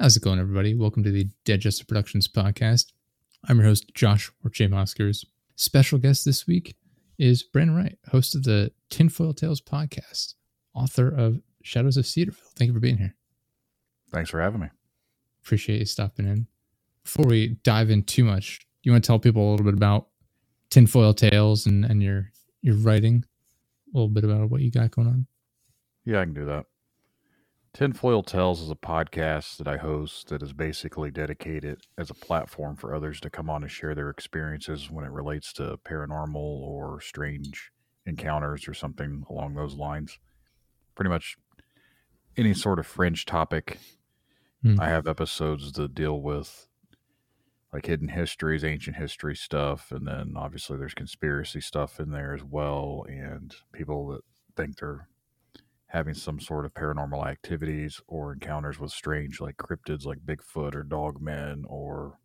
How's it going, everybody? Welcome to the Dead Justice Productions podcast. I'm your host, Josh or Jay Moskers. Special guest this week is Brandon Wright, host of the Tinfoil Tales podcast, author of Shadows of Cedarville. Thank you for being here. Thanks for having me. Appreciate you stopping in. Before we dive in too much, you want to tell people a little bit about Tinfoil Tales and, and your your writing, a little bit about what you got going on. Yeah, I can do that. Tinfoil Tales is a podcast that I host that is basically dedicated as a platform for others to come on and share their experiences when it relates to paranormal or strange encounters or something along those lines. Pretty much any sort of fringe topic. Hmm. I have episodes that deal with like hidden histories, ancient history stuff, and then obviously there's conspiracy stuff in there as well, and people that think they're having some sort of paranormal activities or encounters with strange like cryptids like Bigfoot or dogmen or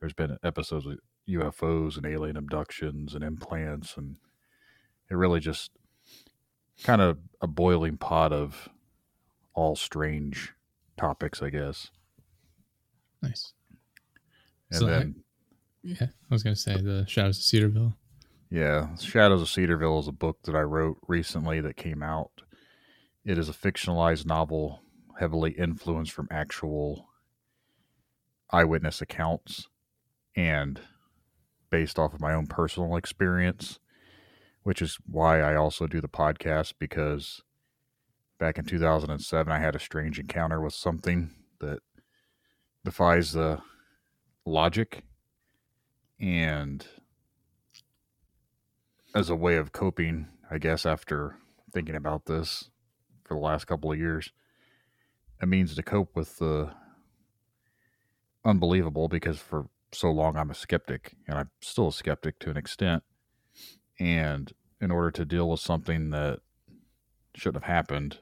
there's been episodes of UFOs and alien abductions and implants and it really just kind of a boiling pot of all strange topics, I guess. Nice. And So I- then Yeah, I was going to say the Shadows of Cedarville. Yeah, Shadows of Cedarville is a book that I wrote recently that came out. It is a fictionalized novel heavily influenced from actual eyewitness accounts and based off of my own personal experience, which is why I also do the podcast because back in 2007 I had a strange encounter with something that defies the logic and as a way of coping, I guess, after thinking about this for the last couple of years, a means to cope with the unbelievable because for so long I'm a skeptic and I'm still a skeptic to an extent. And in order to deal with something that shouldn't have happened,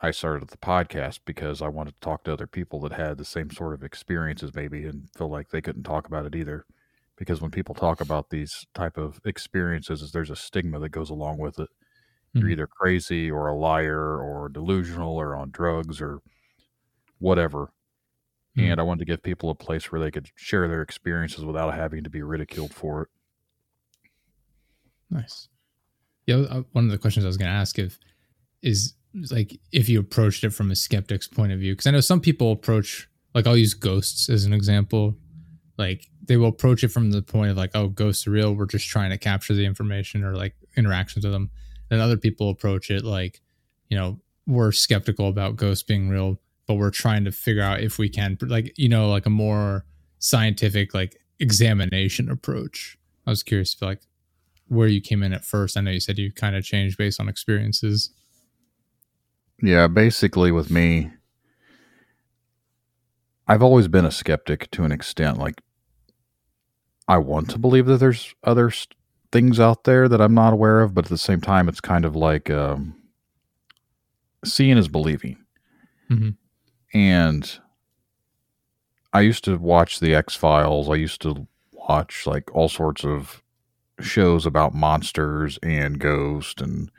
I started the podcast because I wanted to talk to other people that had the same sort of experiences maybe and feel like they couldn't talk about it either. Because when people talk about these type of experiences there's a stigma that goes along with it you're Mhm. either crazy or a liar or delusional or on drugs or whatever Mhm. and i wanted to give people a place where they could share their experiences without having to be ridiculed for it Nice. Yeah, uh, one of the questions I was going to ask if is is like if you approached it from a skeptic's point of view, because I know some people approach like I'll use ghosts as an example. Like they will approach it from the point of like, oh, ghosts are real. We're just trying to capture the information or like interactions with them. Then other people approach it like, you know, we're skeptical about ghosts being real, but we're trying to figure out if we can, like, you know, like a more scientific like examination approach. I was curious if like where you came in at first. I know you said you kind of changed based on experiences. yeah basically with me i've always been a skeptic to an extent like i want to believe that there's other s- things out there that i'm not aware of but at the same time it's kind of like um, seeing is believing Mhm. and i used to watch the x files i used to watch like all sorts of shows about monsters and ghosts and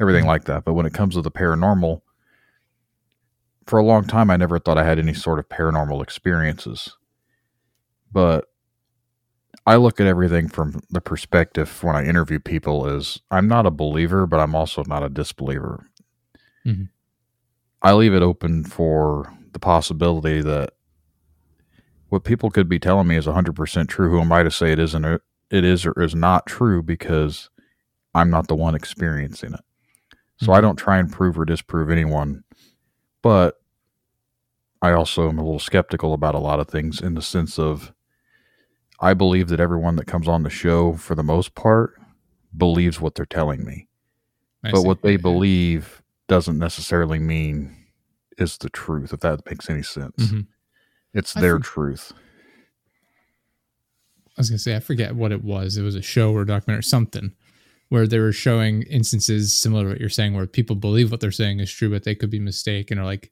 everything Mhm. like that but when it comes to the paranormal for a long time i never thought i had any sort of paranormal experiences but i look at everything from the perspective when i interview people is i'm not a believer but i'm also not a disbeliever Mhm. i leave it open for the possibility that what people could be telling me is 100% true who am i to say it isn't it is or is not true because i'm not the one experiencing it so i Mhm. don't try and prove or disprove anyone but I also am a little skeptical about a lot of things in the sense of I believe that everyone that comes on the show, for the most part, believes what they're telling me. I but see. what they believe doesn't necessarily mean is the truth, if that makes any sense. Mhm. It's I their truth. I was gonna say I forget what it was. It was a show or a documentary or something where they were showing instances similar to what you're saying, where people believe what they're saying is true, but they could be mistaken or like.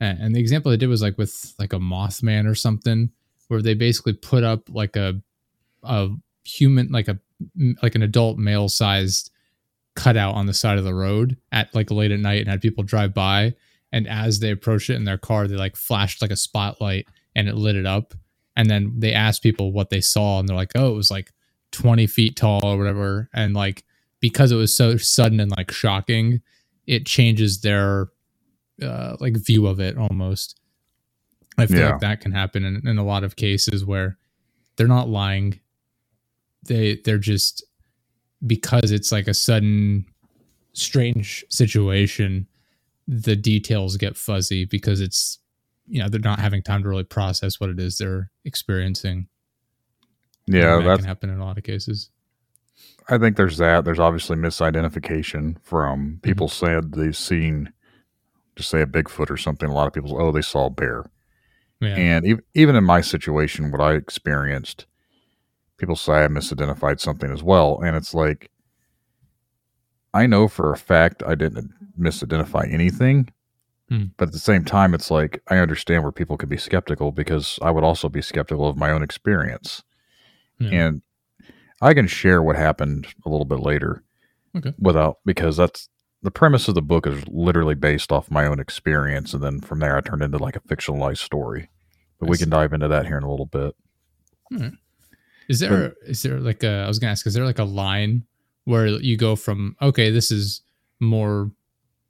And and the example they did was like with like a Mothman or something, where they basically put up like a a human like a like an adult male sized cutout on the side of the road at like late at night and had people drive by and as they approached it in their car, they like flashed like a spotlight and it lit it up. And then they asked people what they saw, and they're like, "Oh, it was like 20 feet tall or whatever." And like because it was so sudden and like shocking, it changes their uh, like view of it almost. I feel Yeah. like that can happen in, in a lot of cases where they're not lying. They they're just because it's like a sudden strange situation, the details get fuzzy because it's you know, they're not having time to really process what it is they're experiencing. Yeah, that can happen in a lot of cases. I think there's that. There's obviously misidentification from Mm-hmm. people said they've seen, just say a Bigfoot or something. A lot of people, oh, they saw a bear. Yeah. And even, even in my situation, what I experienced, people say I misidentified something as well. And it's like, I know for a fact I didn't misidentify anything. Hmm. But at the same time, it's like, I understand where people could be skeptical because I would also be skeptical of my own experience. Yeah. And I can share what happened a little bit later Okay. without, because that's the premise of the book is literally based off my own experience. And then from there, I turned into like a fictionalized story. But I we see. can dive into that here in a little bit. Hmm. Is there is there like a I was gonna ask, is there like a line where you go from okay, this is more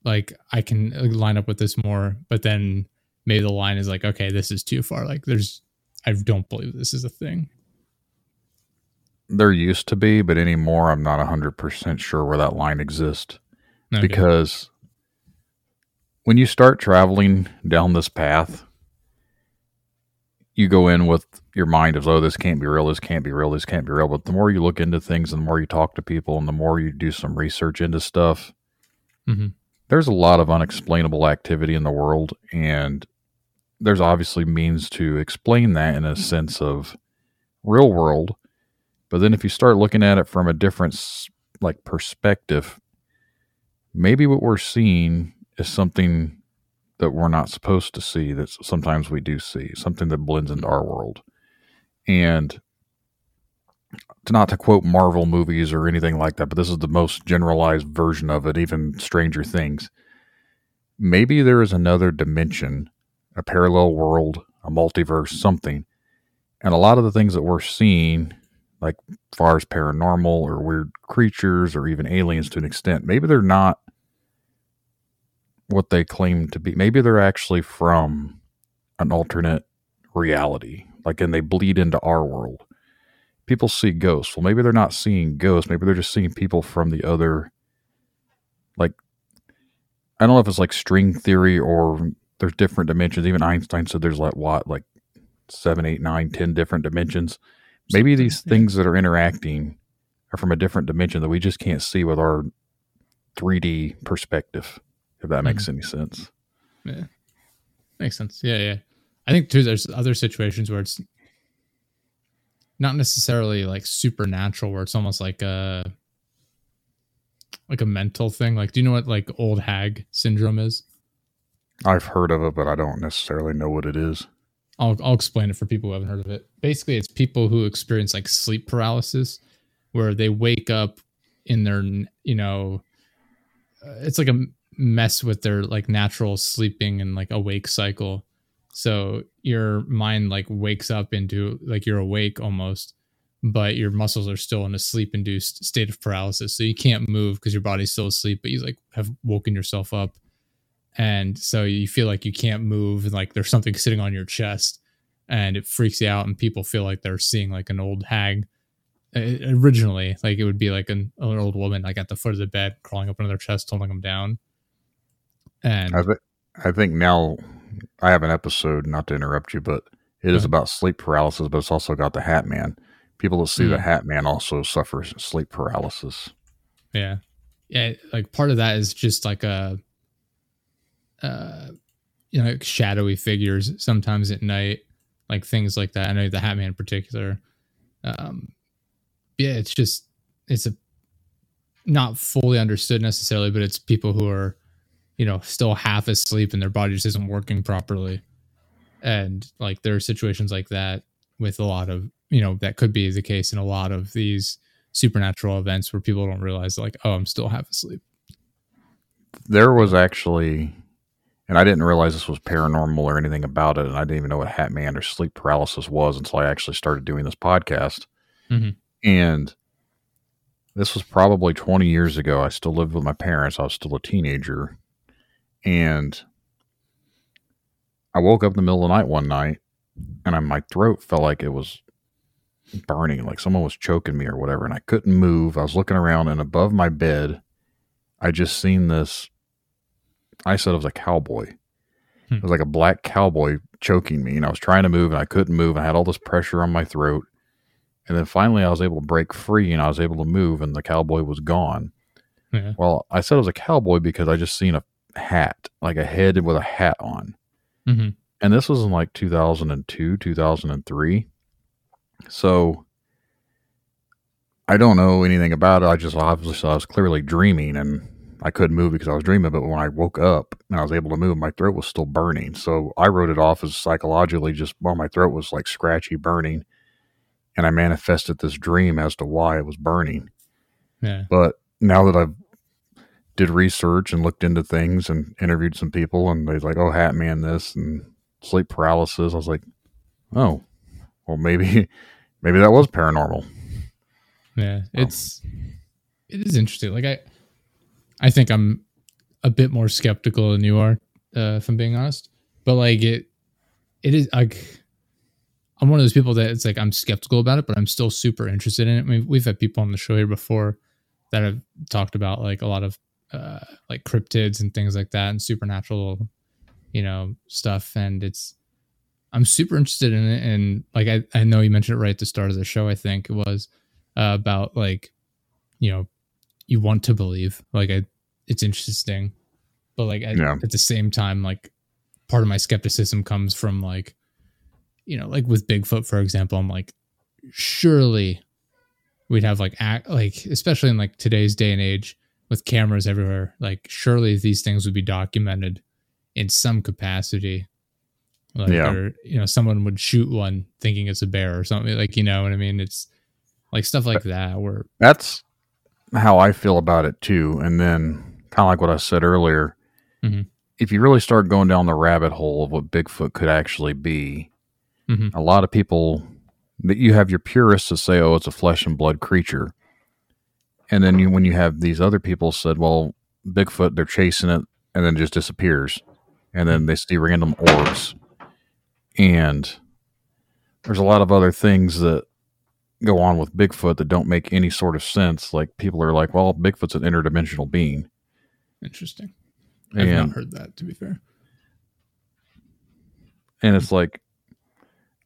like I can line up with this more, but then maybe the line is like, okay, this is too far. Like there's I don't believe this is a thing. There used to be, but anymore, I'm not 100% sure where that line exists. Okay. because when you start traveling down this path, you go in with your mind of, oh, this can't be real, this can't be real, this can't be real. But the more you look into things and the more you talk to people and the more you do some research into stuff, Mhm. there's a lot of unexplainable activity in the world. And there's obviously means to explain that in a sense of real world. But then if you start looking at it from a different like perspective, maybe what we're seeing is something that we're not supposed to see that sometimes we do see something that blends into our world. And to not to quote marvel movies or anything like that but this is the most generalized version of it even stranger things. Maybe there is another dimension a parallel world a multiverse something. And a lot of the things that we're seeing like far as paranormal or weird creatures or even aliens to an extent maybe they're not what they claim to be. Maybe they're actually from an alternate reality, like, and they bleed into our world. People see ghosts. Well, maybe they're not seeing ghosts. Maybe they're just seeing people from the other, like, I don't know if it's like string theory or there's different dimensions. Even Einstein said there's like what, like seven, eight, nine, ten different dimensions. Maybe these things that are interacting are from a different dimension that we just can't see with our 3D perspective, if that makes any sense. Yeah. Makes sense. Yeah, yeah. I think too there's other situations where it's not necessarily like supernatural where it's almost like a like a mental thing. Like do you know what like old hag syndrome is? I've heard of it, but I don't necessarily know what it is. I'll I'll explain it for people who haven't heard of it. Basically, it's people who experience like sleep paralysis, where they wake up in their you know, uh, it's like a mess with their like natural sleeping and like awake cycle. So your mind like wakes up into like you're awake almost, but your muscles are still in a sleep induced state of paralysis. So you can't move because your body's still asleep, but you like have woken yourself up and so you feel like you can't move and like there's something sitting on your chest and it freaks you out and people feel like they're seeing like an old hag Uh, originally like it would be like an, an old woman like at the foot of the bed crawling up under their chest holding them down and I, th- I think now I have an episode, not to interrupt you, but it is about sleep paralysis, but it's also got the Hat Man. People that see the Mm. Hat Man also suffer sleep paralysis. yeah yeah like part of that is just like a uh you know like shadowy figures sometimes at night like things like that i know the hat man in particular um yeah it's just it's a not fully understood necessarily but it's people who are you know still half asleep and their body just isn't working properly and like there are situations like that with a lot of you know that could be the case in a lot of these supernatural events where people don't realize like oh i'm still half asleep There was actually and I didn't realize this was paranormal or anything about it, and I didn't even know what Hat Man or sleep paralysis was until I actually started doing this podcast. Mhm. And this was probably 20 years ago. I still lived with my parents. I was still a teenager, and I woke up in the middle of the night one night, and I, my throat felt like it was burning, like someone was choking me or whatever, and I couldn't move. I was looking around, and above my bed, I just seen this. I said it was a cowboy. Hmm. It was like a black cowboy choking me, and I was trying to move, and I couldn't move. I had all this pressure on my throat, and then finally, I was able to break free, and I was able to move, and the cowboy was gone. Yeah. Well, I said it was a cowboy because I just seen a hat, like a head with a hat on. Hmm and this was in like 2002 2003 so i don't know anything about it. I just obviously i was clearly dreaming and i couldn't move because i was dreaming. But when i woke up and i was able to move my throat was still burning. So i wrote it off as psychologically just well my throat was like scratchy burning. And i manifested this dream as to why it was burning. Yeah. but now that I've did research and looked into things and interviewed some people, and they're like, "Oh, Hat Man, this and sleep paralysis." I was like, "Oh, well, maybe, maybe that was paranormal." Yeah. It's it is interesting. Like I I think I'm a bit more skeptical than you are, uh, if I'm being honest. But like it it is like I'm one of those people that it's like I'm skeptical about it, but I'm still super interested in it. I mean, we've had people on the show here before that have talked about like a lot of uh, like cryptids and things like that and supernatural, you know, stuff. And it's I'm super interested in it. And like I, I know you mentioned it right at the start of the show, I think it was uh, about like, you know, you want to believe. Like I it's interesting. But like I, Yeah. at the same time, like part of my skepticism comes from like, you know, like with Bigfoot, for example, I'm like, surely we'd have like act like especially in like today's day and age with cameras everywhere like surely these things would be documented in some capacity like Yeah. or you know someone would shoot one thinking it's a bear or something like you know what i mean it's like stuff like that where That's how I feel about it too. And then, kind of like what I said earlier, Mhm. if you really start going down the rabbit hole of what Bigfoot could actually be, Mhm. a lot of people that you have your purists that say, "Oh, it's a flesh and blood creature," and then you, when you have these other people said, "Well, Bigfoot, they're chasing it and then it just disappears," and then they see random orbs, and there's a lot of other things that go on with Bigfoot that don't make any sort of sense. Like people are like, "Well, Bigfoot's an interdimensional being," interesting. I've and not heard that to be fair. And it's like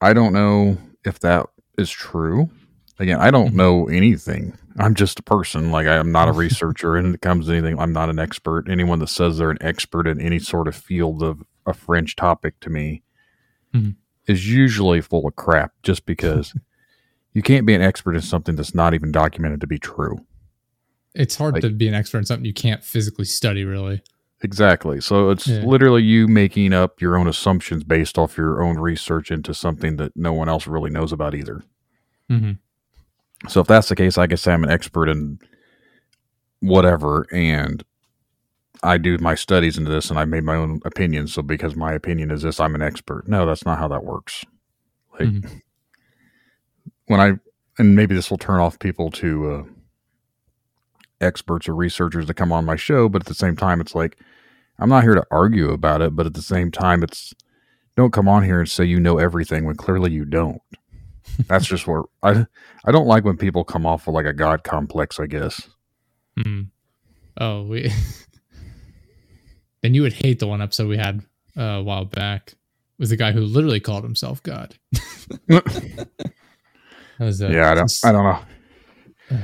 i don't know if that is true again i don't Mhm. know anything i'm just a person like i'm not a researcher and it comes to anything i'm not an expert anyone that says they're an expert in any sort of field of a fringe topic to me Mhm. is usually full of crap just because you can't be an expert in something that's not even documented to be true it's hard Like- to be an expert in something you can't physically study really Exactly. So it's Yeah. literally you making up your own assumptions based off your own research into something that no one else really knows about either. mm-hmm. So if that's the case, I guess I'm an expert in whatever and I do my studies into this and I made my own opinion. So because my opinion is this, I'm an expert. No, that's not how that works. Like Mhm. when I and maybe this will turn off people to uh, experts or researchers to come on my show, but at the same time, it's like I'm not here to argue about it, but at the same time, it's don't come on here and say you know everything when clearly you don't. That's just where I I don't like when people come off with like a god complex. I guess Mhm. oh we then you would hate the one episode we had uh, a while back with the guy who literally called himself god that was, uh, yeah, I don't I don't know.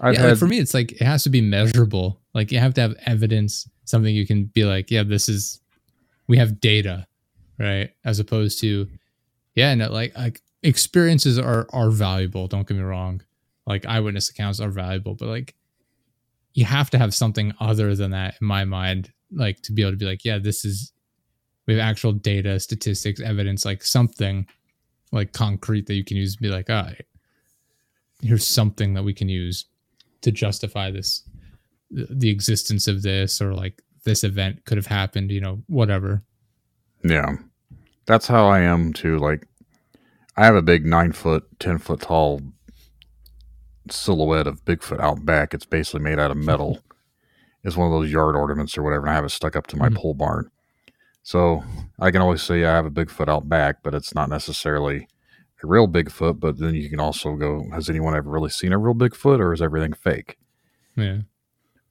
I've yeah, had like for me, it's like it has to be measurable. Like you have to have evidence, something you can be like, yeah, this is we have data, right? As opposed to, yeah, no, like like experiences are are valuable. Don't get me wrong. Like eyewitness accounts are valuable, but like you have to have something other than that in my mind, like to be able to be like, yeah, this is we have actual data, statistics, evidence, like something like concrete that you can use to be like, all right, here's something that we can use to justify this the the existence of this or like this event could have happened, you know, whatever. Yeah. That's how I am too. Like, I have a big nine foot, 10 foot tall silhouette of Bigfoot out back. It's basically made out of metal. It's one of those yard ornaments or whatever, and I have it stuck up to my Mhm. pole barn. So I can always say I have a Bigfoot out back, but it's not necessarily a real Bigfoot. But then you can also go, has anyone ever really seen a real Bigfoot or is everything fake? Yeah.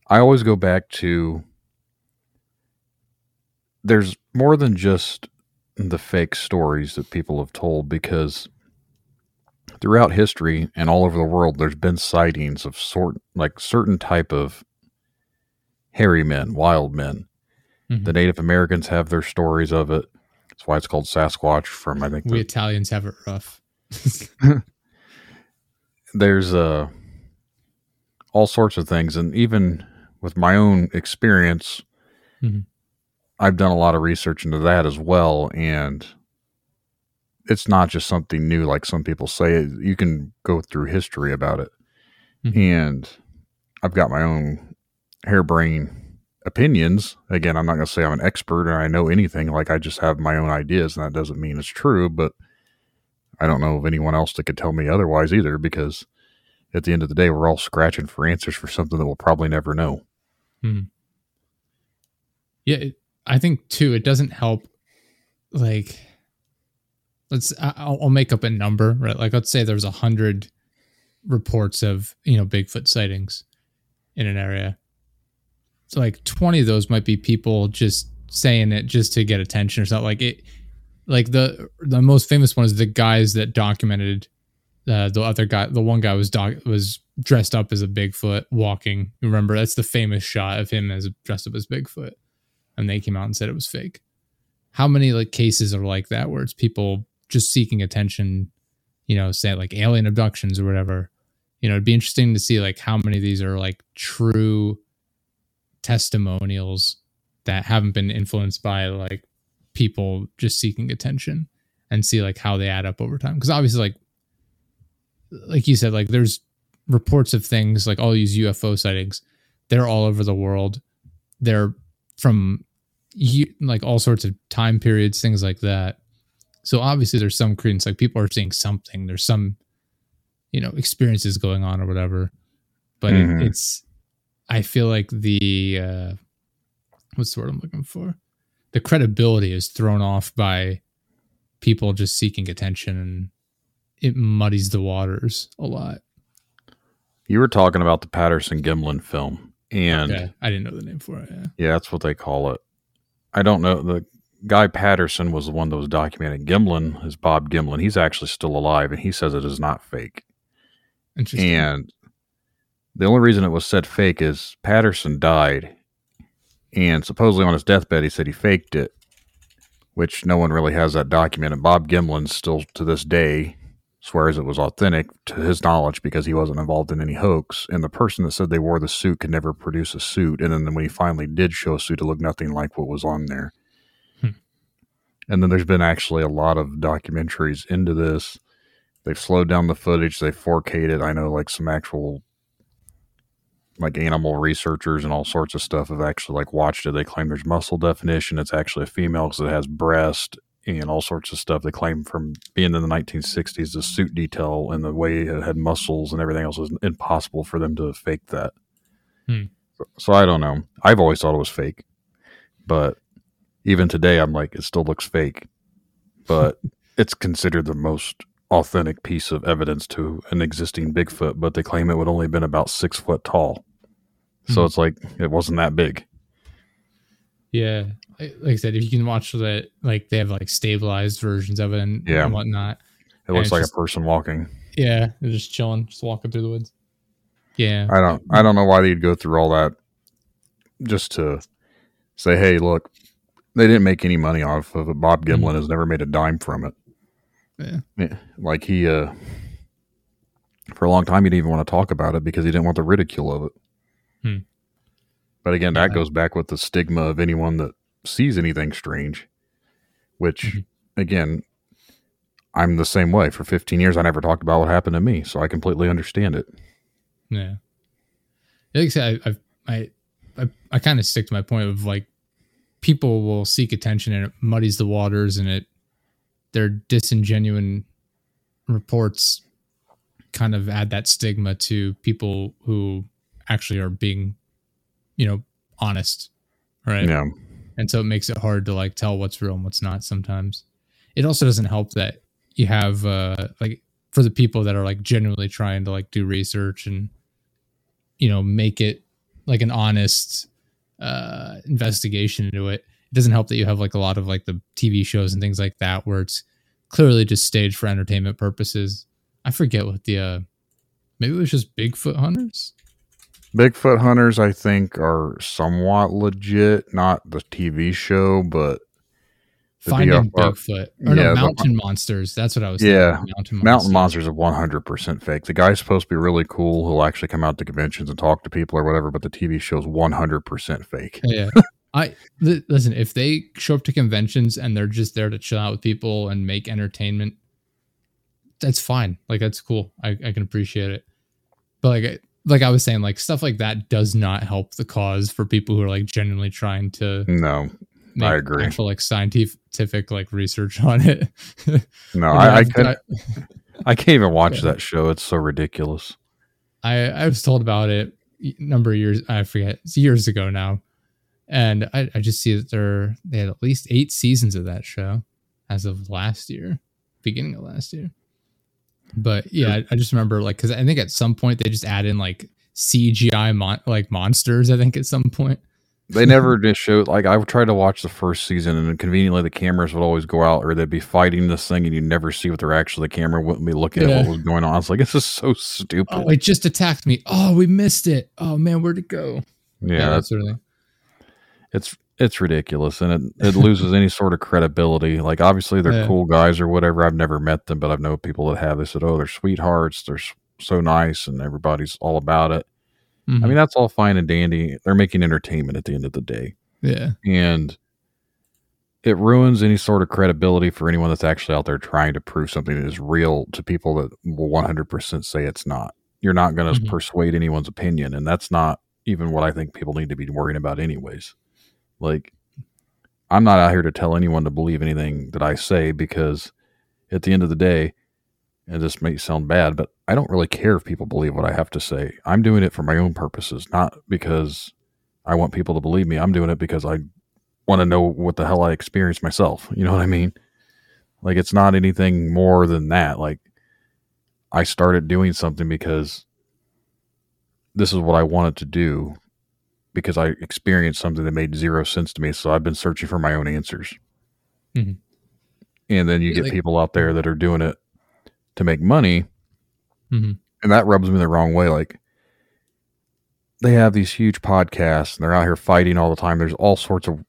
I always go back to there's more than just the fake stories that people have told because throughout history and all over the world there's been sightings of sort like certain type of hairy men, wild men. Mhm. The Native Americans have their stories of it. That's why it's called Sasquatch from I think We the, Italians have it rough. there's uh all sorts of things and even with my own experience Mhm. I've done a lot of research into that as well and it's not just something new like some people say you can go through history about it. Mhm. and i've got my own harebrained opinions. Again i'm not going to say i'm an expert or i know anything like i just have my own ideas and that doesn't mean it's true but i don't know of anyone else that could tell me otherwise either because at the end of the day we're all scratching for answers for something that we'll probably never know. Yeah, it, I think too. It doesn't help. Like, let's. I'll, I'll make up a number, right? Like, let's say there's a hundred reports of you know Bigfoot sightings in an area. So, like, twenty of those might be people just saying it just to get attention or something. Like it. Like the the most famous one is the guys that documented. Uh, the other guy, the one guy was doc was dressed up as a Bigfoot walking. Remember, that's the famous shot of him as dressed up as Bigfoot and they came out and said it was fake. How many like cases are like that where it's people just seeking attention, you know, say like alien abductions or whatever. You know, it'd be interesting to see like how many of these are like true testimonials that haven't been influenced by like people just seeking attention and see like how they add up over time. Because obviously like like you said, like there's reports of things like all these UFO sightings, they're all over the world. They're from like all sorts of time periods, things like that. So obviously there's some credence, like people are seeing something. There's some, you know, experiences going on or whatever. But it- Mhm. it's, I feel like the, uh, what's the word I'm looking for? The credibility is thrown off by people just seeking attention and it muddies the waters a lot. you were talking about the patterson gimlin film and yeah, I didn't know the name for it. Yeah. Yeah, that's what they call it. I don't know. The guy Patterson was the one that was documenting. Gimlin is Bob Gimlin. He's actually still alive, and he says it is not fake. Interesting. And the only reason it was said fake is Patterson died, and supposedly on his deathbed he said he faked it, which no one really has that documented. Bob Gimlin still to this day swears it was authentic to his knowledge because he wasn't involved in any hoax. And the person that said they wore the suit could never produce a suit. And then when he finally did show a suit, it looked nothing like what was on there. Hmm. And then there's been actually a lot of documentaries into this. They've slowed down the footage. They 4K'd it. I know like some actual like animal researchers and all sorts of stuff have actually like watched it. They claim there's muscle definition. It's actually a female because it has breast and all sorts of stuff. They claim from being in the 1960s, the suit detail and the way it had muscles and everything else was impossible for them to fake that. Hmm. So, so I don't know. I've always thought it was fake, but even today, I'm like, it still looks fake. But it's considered the most authentic piece of evidence to an existing Bigfoot. But they claim it would only have been about six foot tall. So Hmm. it's like it wasn't that big. Yeah, like I said, if you can watch that, like they have like stabilized versions of it and, Yeah. and whatnot. It looks like just- a person walking. Yeah, they're just chilling, just walking through the woods. Yeah, I don't I don't know why they'd go through all that just to say, hey, look, they didn't make any money off of it. Bob Gimlin has never made a dime from it. yeah, Yeah, Like he uh for a long time he didn't even want to talk about it because he didn't want the ridicule of it. But again, that goes back with the stigma of anyone that sees anything strange, which Mhm. again, I'm the same way. For 15 years I never talked about what happened to me, so I completely understand it. yeah. Like I said, I, I I, I kind of stick to my point of like people will seek attention and it muddies the waters and it their disingenuine reports kind of add that stigma to people who actually are being you know honest right? Yeah. and so it makes it hard to like tell what's real and what's not sometimes. It also doesn't help that you have uh like for the people that are like genuinely trying to like do research and you know make it like an honest uh investigation into it it doesn't help that you have like a lot of like the tv shows and things like that where it's clearly just staged for entertainment purposes. I forget what the uh maybe it was just bigfoot hunters Bigfoot hunters, I think, are somewhat legit. Not the TV show, but finding DFR bigfoot. Or yeah, no the- mountain monsters. That's what i was Yeah, thinking, mountain, Mountain Monsters. Are 100% fake. The guy's supposed to be really cool. He'll actually come out to conventions and talk to people or whatever, but the TV show's 100% fake. yeah. I li- listen if they show up to conventions and they're just there to chill out with people and make entertainment that's fine. Like that's cool. I, I can appreciate it. But like I- like i was saying like stuff like that does not help the cause for people who are like genuinely trying to No, make agree. actual like scientific like research on it no, I, I, could, got- I can't even watch Yeah. that show. It's so ridiculous. I I was told about it a number of years I forget it's years ago now, and I, I just see that they're they had at least eight seasons of that show as of last year, beginning of last year. But yeah, I, I just remember like because I think at some point they just add in like CGI mon- like monsters. I think at some point. They never just showed, like, I tried to watch the first season, and conveniently the cameras would always go out, or they'd be fighting this thing, and you'd never see what they're actually, the camera wouldn't be looking at what was going on. I was like, this is so stupid. Oh, it just attacked me. Oh, we missed it. Oh man, where'd it go? yeah, that sort of thing. it's it's ridiculous and it, it loses any sort of credibility like obviously they're Yeah. cool guys or whatever i've never met them but i've known people that have they said oh they're sweethearts they're so nice and everybody's all about it i Mhm. mean that's all fine and dandy they're making entertainment at the end of the day yeah, and it ruins any sort of credibility for anyone that's actually out there trying to prove something is real to people that will 100% say it's not you're not going to Mhm. persuade anyone's opinion and that's not even what i think people need to be worrying about anyways like i'm not out here to tell anyone to believe anything that i say because at the end of the day and this may sound bad but i don't really care if people believe what i have to say i'm doing it for my own purposes not because i want people to believe me i'm doing it because i want to know what the hell I experienced myself. You know what I mean? Like it's not anything more than that. Like I started doing something because this is what I wanted to do because I experienced something that made zero sense to me. So I've been searching for my own answers. Mhm. And then you Yeah, get like- people out there that are doing it to make money. Mhm. And that rubs me the wrong way. Like they have these huge podcasts and they're out here fighting all the time. There's all sorts of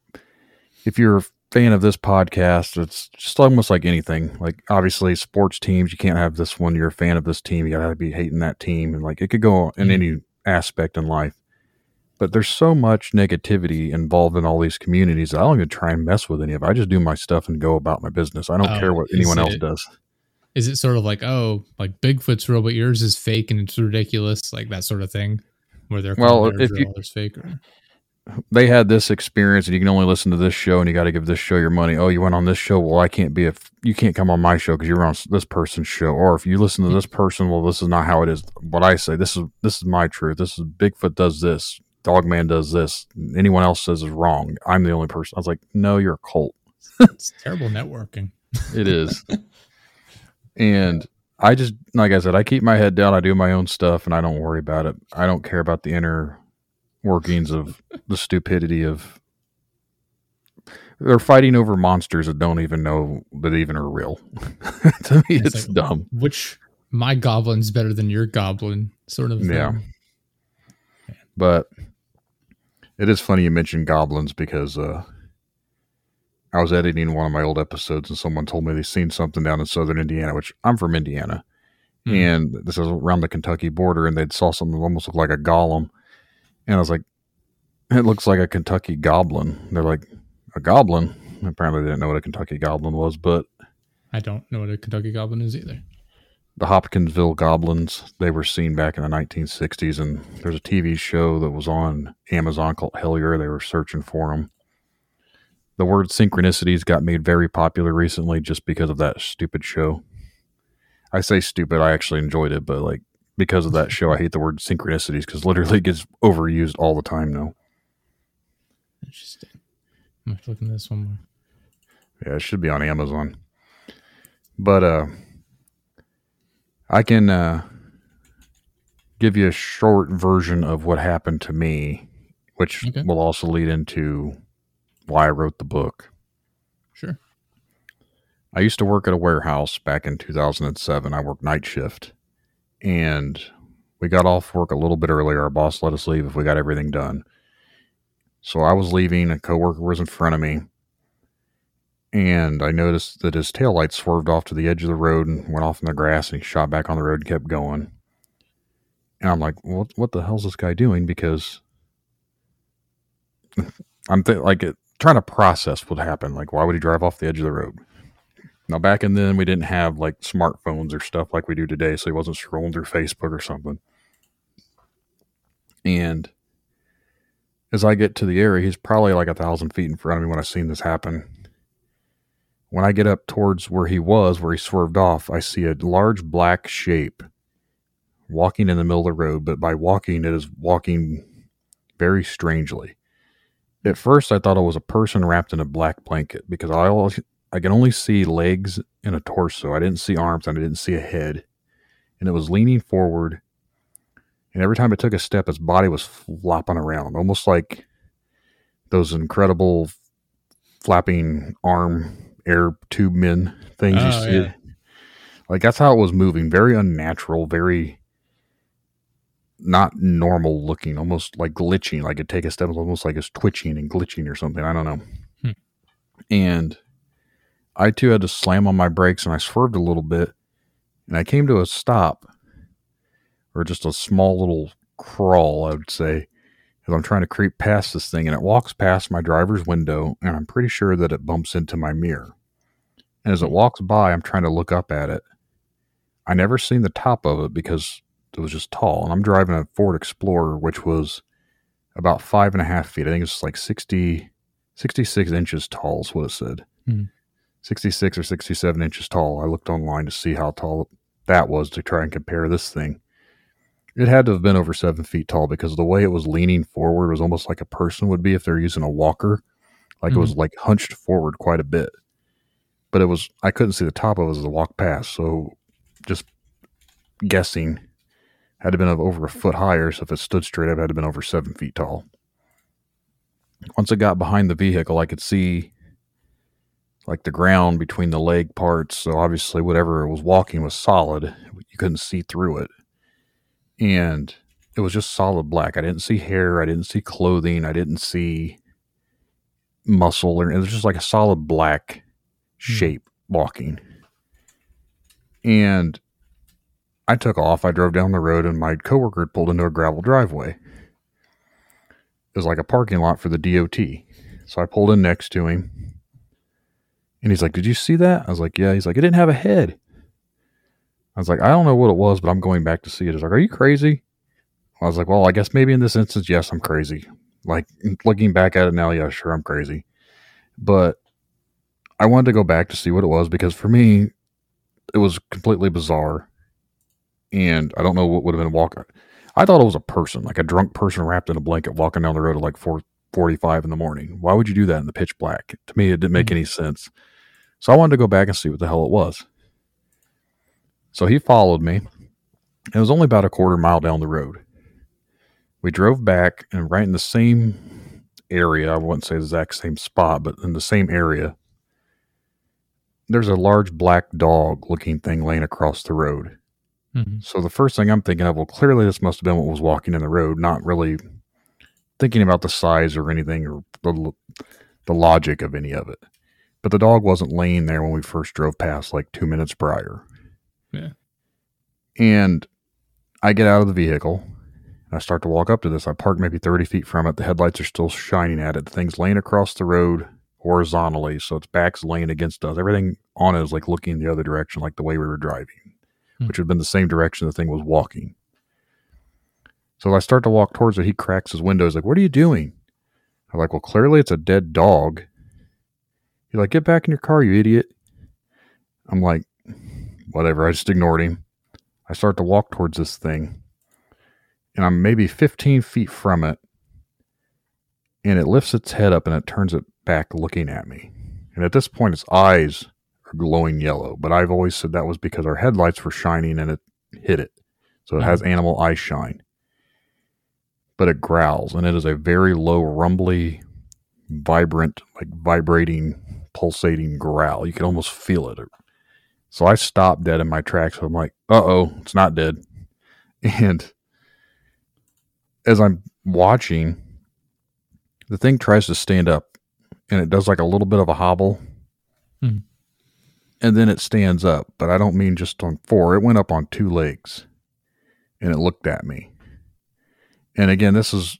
if you're a fan of this podcast, it's just almost like anything. Like obviously sports teams, you can't have this one. You're a fan of this team, you gotta be hating that team, and like it could go in Mhm. any aspect in life. But there's so much negativity involved in all these communities. that I don't even try and mess with any of it. I just do my stuff and go about my business. I don't Oh, care what anyone else does. Is it sort of like oh, like Bigfoot's real, but yours is fake and it's ridiculous, like that sort of thing, where they're Well, if you- fake. Or, They had this experience, and you can only listen to this show, and you got to give this show your money. Oh, you went on this show. Well, I can't be a. You can't come on my show because you're on this person's show. Or if you listen to mm. this person, well, this is not how it is. What I say, this is this is my truth. This is Bigfoot does this. Dogman does this. Anyone else says is wrong. I'm the only person. I was like, no, you're a cult. it's terrible networking. It is. and I just, like I said, I keep my head down. I do my own stuff and I don't worry about it. I don't care about the inner workings of the stupidity of. They're fighting over monsters that don't even know that even are real. to me, It's it's, like- dumb. Which my goblin's better than your goblin, sort of. Yeah. thing. But it is funny you mentioned goblins because uh, I was editing one of my old episodes and someone told me they seen something down in southern Indiana, which I'm from Indiana. Hmm. And this is around the Kentucky border, and they'd saw something that almost looked like a golem. And I was like, it looks like a Kentucky goblin. They're like, a goblin? Apparently, they didn't know what a Kentucky goblin was, but I don't know what a Kentucky goblin is either. The Hopkinsville Goblins. They were seen back in the 1960s, and there's a TV show that was on Amazon called Hellier. They were searching for them. The word synchronicities got made very popular recently just because of that stupid show. I say stupid, I actually enjoyed it, but like because of that show, I hate the word synchronicities because literally it gets overused all the time now. Interesting. I'm gonna look at this one more. Yeah, it should be on Amazon. But uh I can uh give you a short version of what happened to me, which Okay. will also lead into why I wrote the book. Sure. I used to work at a warehouse back in 2007. I worked night shift and we got off work a little bit earlier. Our boss let us leave if we got everything done. So I was leaving, a coworker was in front of me, and I noticed that his tail taillight swerved off to the edge of the road and went off in the grass and he shot back on the road and kept going. And I'm like, what what the hell's this guy doing? Because I'm th- like it, trying to process what happened. Like, why would he drive off the edge of the road? Now, back in then, we didn't have like smartphones or stuff like we do today, so he wasn't scrolling through Facebook or something. And as I get to the area, he's probably like a thousand feet in front of me when I seen this happen. When I get up towards where he was, where he swerved off, I see a large black shape walking in the middle of the road, but by walking, it is walking very strangely. At first, I thought it was a person wrapped in a black blanket because I I can only see legs and a torso. I didn't see arms and I didn't see a head. And it was leaning forward. And every time it took a step, its body was flopping around, almost like those incredible flapping arm air tube men things you Oh, see. yeah. Like that's how it was moving. Very unnatural, very not normal looking, almost like glitching. Like it take a step, almost like it's twitching and glitching or something. I don't know. Hmm. And I too had to slam on my brakes and I swerved a little bit and I came to a stop or just a small little crawl, I would say, as I'm trying to creep past this thing and it walks past my driver's window and I'm pretty sure that it bumps into my mirror. And as it walks by, I'm trying to look up at it. I never seen the top of it because it was just tall. And I'm driving a Ford Explorer, which was about five and a half feet. I think it's like 60, 66 inches tall, is what it said. Hmm. 66 or 67 inches tall. I looked online to see how tall that was to try and compare this thing. It had to have been over seven feet tall because the way it was leaning forward was almost like a person would be if they're using a walker. Like it was like hunched forward quite a bit. But it was, I couldn't see the top of it as I walked past. So just guessing, had to been over a foot higher. So if it stood straight up, it had to been over seven feet tall. Once it got behind the vehicle, I could see like the ground between the leg parts. So obviously, whatever it was walking was solid. You couldn't see through it. And it was just solid black. I didn't see hair. I didn't see clothing. I didn't see muscle. It was just like a solid black Hmm. shape walking. And I took off. I drove down the road, and my coworker had pulled into a gravel driveway. It was like a parking lot for the DOT. So I pulled in next to him. And he's like, Did you see that? I was like, Yeah. He's like, It didn't have a head. I was like, I don't know what it was, but I'm going back to see it. He's like, Are you crazy? I was like, Well, I guess maybe in this instance, yes, I'm crazy. Like looking back at it now, yeah, sure, I'm crazy. But I wanted to go back to see what it was because for me, it was completely bizarre. And I don't know what would have been walking. I thought it was a person, like a drunk person wrapped in a blanket walking down the road at like 445 in the morning. Why would you do that in the pitch black? To me, it didn't make mm-hmm. any sense. So I wanted to go back and see what the hell it was. So he followed me. It was only about a quarter mile down the road. We drove back and right in the same area, I wouldn't say the exact same spot, but in the same area, there's a large black dog looking thing laying across the road. Mhm. So the first thing I'm thinking of, well, clearly this must have been what was walking in the road, not really thinking about the size or anything or the, the logic of any of it. But the dog wasn't laying there when we first drove past, like two minutes prior. Yeah. And I get out of the vehicle. And I start to walk up to this. I park maybe 30 feet from it. The headlights are still shining at it. The thing's laying across the road horizontally. So its back's laying against us. Everything on it is like looking the other direction, like the way we were driving. Hmm. which would have been the same direction the thing was walking. So as I start to walk towards it, he cracks his window. He's like, What are you doing? I'm like, Well, clearly it's a dead dog. He's like, Get back in your car, you idiot. I'm like, Whatever. I just ignored him. I start to walk towards this thing, and I'm maybe 15 feet from it, and it lifts its head up and it turns it back looking at me. And at this point, its eyes are glowing yellow, but I've always said that was because our headlights were shining and it hit it. So it has animal eye shine. But it growls, and it is a very low, rumbly, vibrant, like vibrating, pulsating growl. You can almost feel it. So I stopped dead in my tracks. I'm like, uh oh, it's not dead. And as I'm watching, the thing tries to stand up and it does like a little bit of a hobble. Hmm. And then it stands up, but I don't mean just on four. It went up on two legs and it looked at me. And again, this is,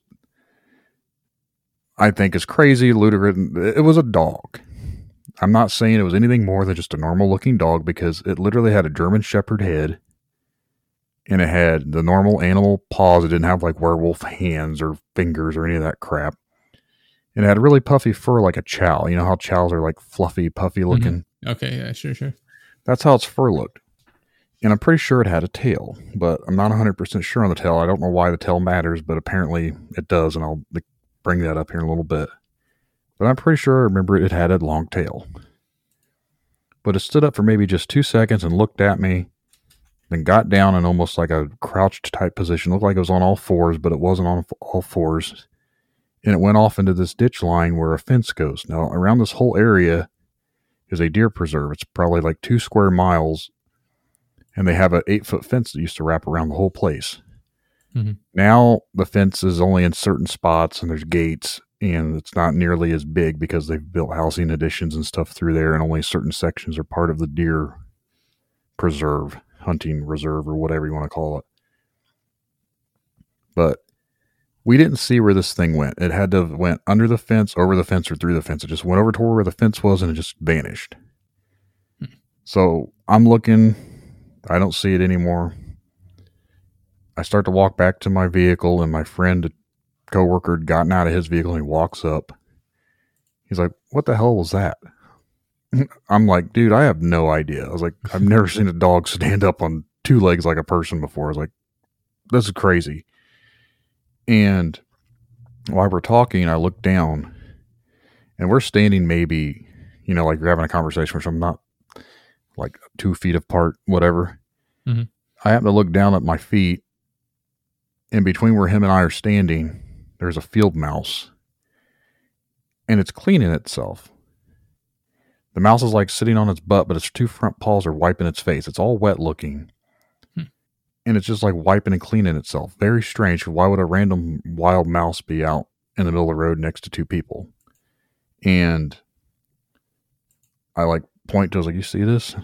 I think, is crazy, ludicrous. It was a dog. I'm not saying it was anything more than just a normal looking dog because it literally had a German Shepherd head and it had the normal animal paws. It didn't have like werewolf hands or fingers or any of that crap. And it had really puffy fur like a chow. You know how chows are like fluffy, puffy mm-hmm. looking? Okay, yeah, sure, sure. That's how its fur looked. And I'm pretty sure it had a tail, but I'm not 100% sure on the tail. I don't know why the tail matters, but apparently it does. And I'll bring that up here in a little bit. But I'm pretty sure I remember it had a long tail. But it stood up for maybe just two seconds and looked at me, then got down in almost like a crouched type position. Looked like it was on all fours, but it wasn't on all fours. And it went off into this ditch line where a fence goes. Now, around this whole area is a deer preserve. It's probably like two square miles. And they have an eight foot fence that used to wrap around the whole place. Mhm. Now the fence is only in certain spots and there's gates and it's not nearly as big because they've built housing additions and stuff through there and only certain sections are part of the deer preserve, hunting reserve or whatever you want to call it. But we didn't see where this thing went. It had to have went under the fence, over the fence, or through the fence. It just went over to where the fence was and it just vanished. Hmm. So I'm looking. I don't see it anymore. I start to walk back to my vehicle, and my friend, coworker, had gotten out of his vehicle and he walks up. He's like, "What the hell was that?" I'm like, "Dude, I have no idea." I was like, "I've never seen a dog stand up on two legs like a person before." I was like, "This is crazy." And while we're talking, I look down, and we're standing maybe, you know, like you're having a conversation, which I'm not like two feet apart, whatever. Mhm. I happen to look down at my feet, and between where him and I are standing, there's a field mouse, and it's cleaning itself. The mouse is like sitting on its butt, but its two front paws are wiping its face. It's all wet looking. And it's just like wiping and cleaning itself. Very strange. Why would a random wild mouse be out in the middle of the road next to two people? And I like point to, I was like, you see this?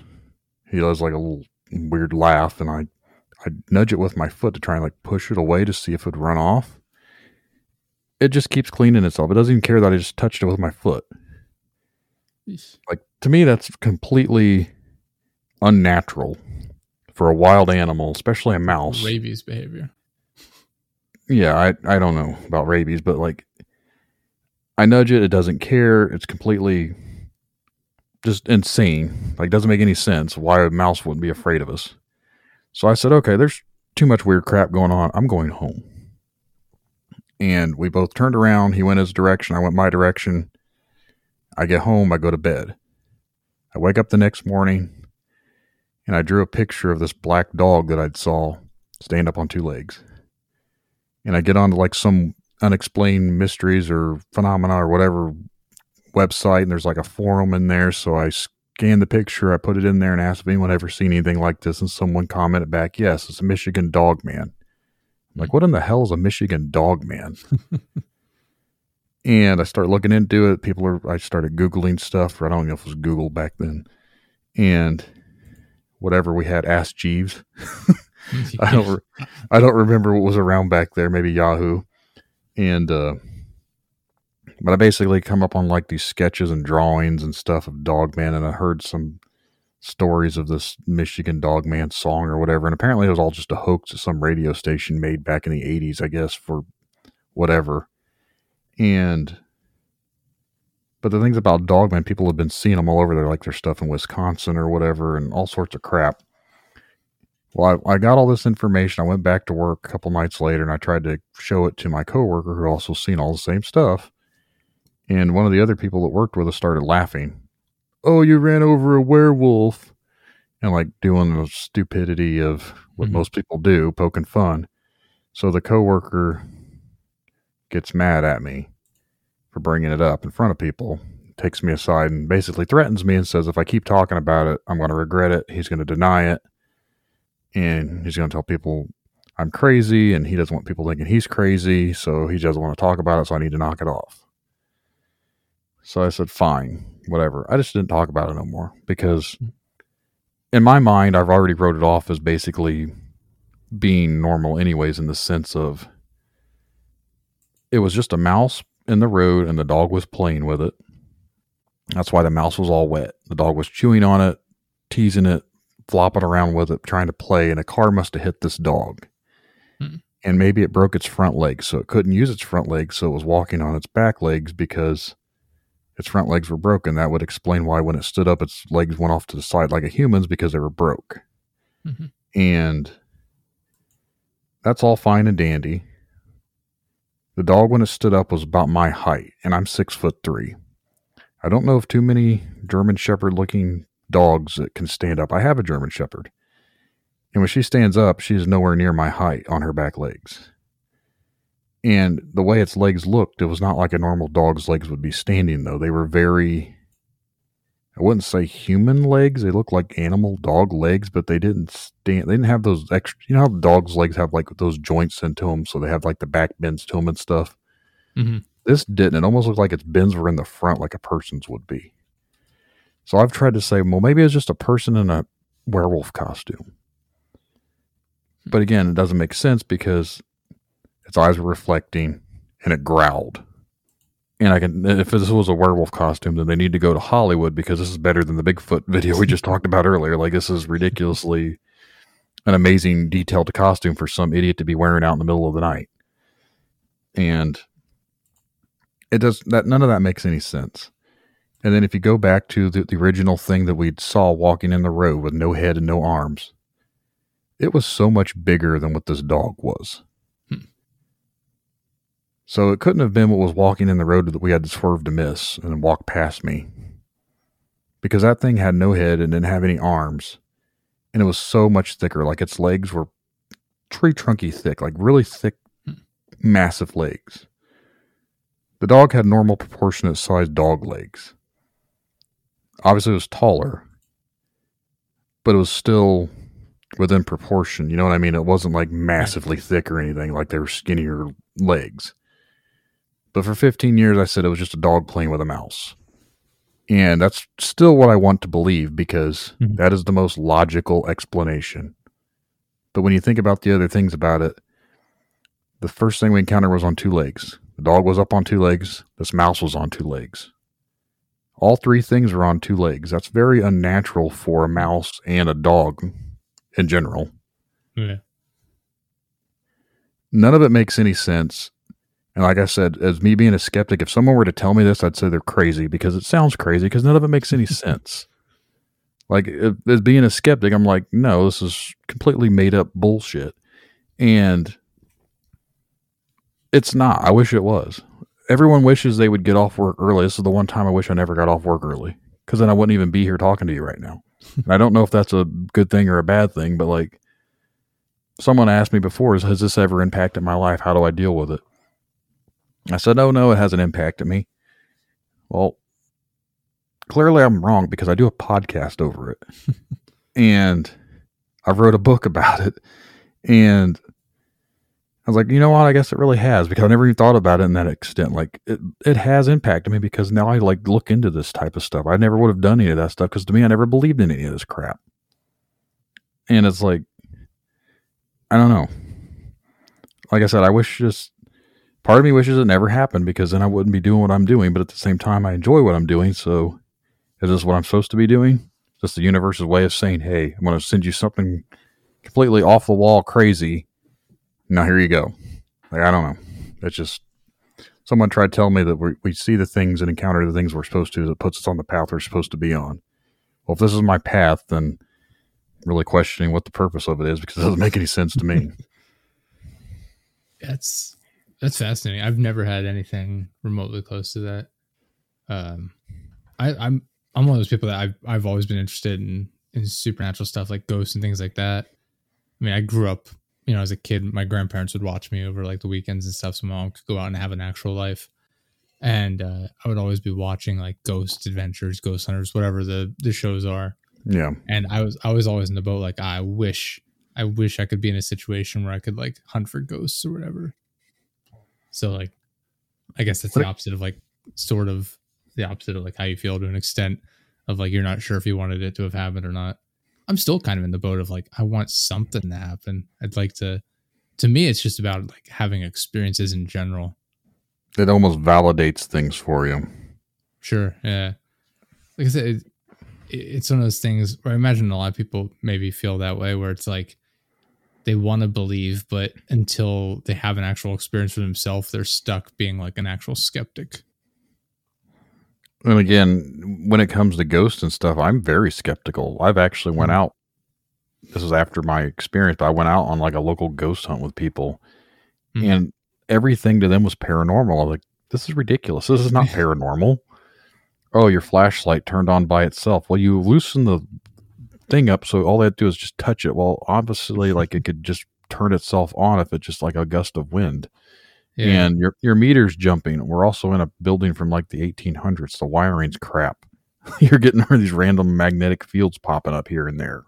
He does like a little weird laugh, and I, I nudge it with my foot to try and like push it away to see if it would run off. It just keeps cleaning itself. It doesn't even care that I just touched it with my foot. Like to me, that's completely unnatural for a wild animal, especially a mouse. Rabies behavior. yeah, I I don't know about rabies, but like I nudge it, it doesn't care. It's completely just insane. Like doesn't make any sense why a mouse wouldn't be afraid of us. So I said, "Okay, there's too much weird crap going on. I'm going home." And we both turned around. He went his direction, I went my direction. I get home, I go to bed. I wake up the next morning and I drew a picture of this black dog that I'd saw stand up on two legs and I get onto like some unexplained mysteries or phenomena or whatever website, and there's like a forum in there. So I scanned the picture, I put it in there, and asked if anyone ever seen anything like this, and someone commented back, "Yes, it's a Michigan dog man." I'm like, what in the hell is a Michigan dog man? and I start looking into it. People are. I started googling stuff. Or I don't know if it was Google back then, and whatever we had, Ask Jeeves. I don't re- I don't remember what was around back there, maybe Yahoo. And uh but I basically come up on like these sketches and drawings and stuff of Dogman and I heard some stories of this Michigan Dogman song or whatever. And apparently it was all just a hoax that some radio station made back in the 80s, I guess, for whatever. And, but the things about Dogman, people have been seeing them all over there, like their stuff in Wisconsin or whatever, and all sorts of crap. Well, I, I got all this information. I went back to work a couple nights later and I tried to show it to my coworker who also seen all the same stuff. And one of the other people that worked with us started laughing oh, you ran over a werewolf, and like doing the stupidity of what mm-hmm. most people do, poking fun. So the coworker gets mad at me for bringing it up in front of people, takes me aside and basically threatens me and says if I keep talking about it, I'm going to regret it. He's going to deny it. And he's going to tell people I'm crazy and he doesn't want people thinking he's crazy. So he doesn't want to talk about it. So I need to knock it off. So I said, fine whatever. I just didn't talk about it no more because in my mind, I've already wrote it off as basically being normal, anyways, in the sense of it was just a mouse in the road and the dog was playing with it. That's why the mouse was all wet. The dog was chewing on it, teasing it, flopping around with it, trying to play, and a car must have hit this dog. Hmm. And maybe it broke its front legs, so it couldn't use its front legs, so it was walking on its back legs because its front legs were broken. That would explain why when it stood up, its legs went off to the side like a human's because they were broke. Mm-hmm. And that's all fine and dandy. The dog, when it stood up, was about my height, and I'm six foot three. I don't know of too many German Shepherd looking dogs that can stand up. I have a German Shepherd. And when she stands up, she is nowhere near my height on her back legs. And the way its legs looked, it was not like a normal dog's legs would be standing, though. They were very, I wouldn't say human legs. They look like animal dog legs, but they didn't stand, they didn't have those extra, you know how dogs' legs have like those joints into them, so they have like the back bends to them and stuff. Mm-hmm. This didn't. It almost looked like its bends were in the front, like a person's would be. So I've tried to say, well, maybe it's just a person in a werewolf costume. But again, it doesn't make sense because its eyes were reflecting, and it growled. And I can, if this was a werewolf costume, then they need to go to Hollywood because this is better than the Bigfoot video we just talked about earlier. Like this is ridiculously an amazing detailed costume for some idiot to be wearing out in the middle of the night. And it does that. None of that makes any sense. And then if you go back to the, the original thing that we saw walking in the road with no head and no arms, it was so much bigger than what this dog was. So it couldn't have been what was walking in the road that we had to swerve to miss and walk past me. Because that thing had no head and didn't have any arms. And it was so much thicker. Like its legs were tree trunky thick, like really thick, massive legs. The dog had normal proportionate sized dog legs. Obviously, it was taller, but it was still within proportion. You know what I mean? It wasn't like massively thick or anything, like they were skinnier legs. But for 15 years, I said it was just a dog playing with a mouse. And that's still what I want to believe because mm-hmm. that is the most logical explanation. But when you think about the other things about it, the first thing we encountered was on two legs. The dog was up on two legs. This mouse was on two legs. All three things were on two legs. That's very unnatural for a mouse and a dog in general. Yeah. None of it makes any sense. And like I said, as me being a skeptic, if someone were to tell me this, I'd say they're crazy because it sounds crazy because none of it makes any sense. Like as being a skeptic, I'm like, no, this is completely made up bullshit, and it's not. I wish it was. Everyone wishes they would get off work early. This is the one time I wish I never got off work early because then I wouldn't even be here talking to you right now. and I don't know if that's a good thing or a bad thing, but like someone asked me before, has this ever impacted my life? How do I deal with it? I said, "Oh no, it hasn't impacted me." Well, clearly I'm wrong because I do a podcast over it, and I wrote a book about it, and I was like, you know what? I guess it really has because I never even thought about it in that extent. Like it, it has impacted me because now I like look into this type of stuff. I never would have done any of that stuff because to me, I never believed in any of this crap. And it's like, I don't know. Like I said, I wish just part of me wishes it never happened because then I wouldn't be doing what I'm doing. But at the same time, I enjoy what I'm doing. So is this what I'm supposed to be doing? Just the universe's way of saying, "Hey, I'm going to send you something completely off the wall, crazy." Now here you go. Like I don't know. It's just someone tried to tell me that we, we see the things and encounter the things we're supposed to that puts us on the path we're supposed to be on. Well, if this is my path, then really questioning what the purpose of it is because it doesn't make any sense to me. That's that's fascinating. I've never had anything remotely close to that. Um, I, I'm I'm one of those people that I've I've always been interested in in supernatural stuff like ghosts and things like that. I mean, I grew up, you know, as a kid, my grandparents would watch me over like the weekends and stuff, so my mom could go out and have an actual life. And uh, I would always be watching like Ghost Adventures, Ghost Hunters, whatever the the shows are. Yeah. And I was I was always in the boat like I wish I wish I could be in a situation where I could like hunt for ghosts or whatever. So like I guess that's the opposite of like sort of the opposite of like how you feel to an extent of like you're not sure if you wanted it to have happened or not. I'm still kind of in the boat of like I want something to happen. I'd like to to me it's just about like having experiences in general. It almost validates things for you. Sure, yeah. Like I said, it, it's one of those things where I imagine a lot of people maybe feel that way where it's like they want to believe, but until they have an actual experience for themselves, they're stuck being like an actual skeptic. And again, when it comes to ghosts and stuff, I'm very skeptical. I've actually went Mm-hmm. out. This is after my experience, but I went out on like a local ghost hunt with people, Mhm. and everything to them was paranormal. I was like, "This is ridiculous. This is not paranormal." oh, your flashlight turned on by itself. Well, you loosen the thing up, so all they have to do is just touch it. Well, obviously, mm-hmm. like it could just turn itself on if it's just like a gust of wind. Yeah. And your your meter's jumping. We're also in a building from like the 1800s. The wiring's crap. You're getting all these random magnetic fields popping up here and there.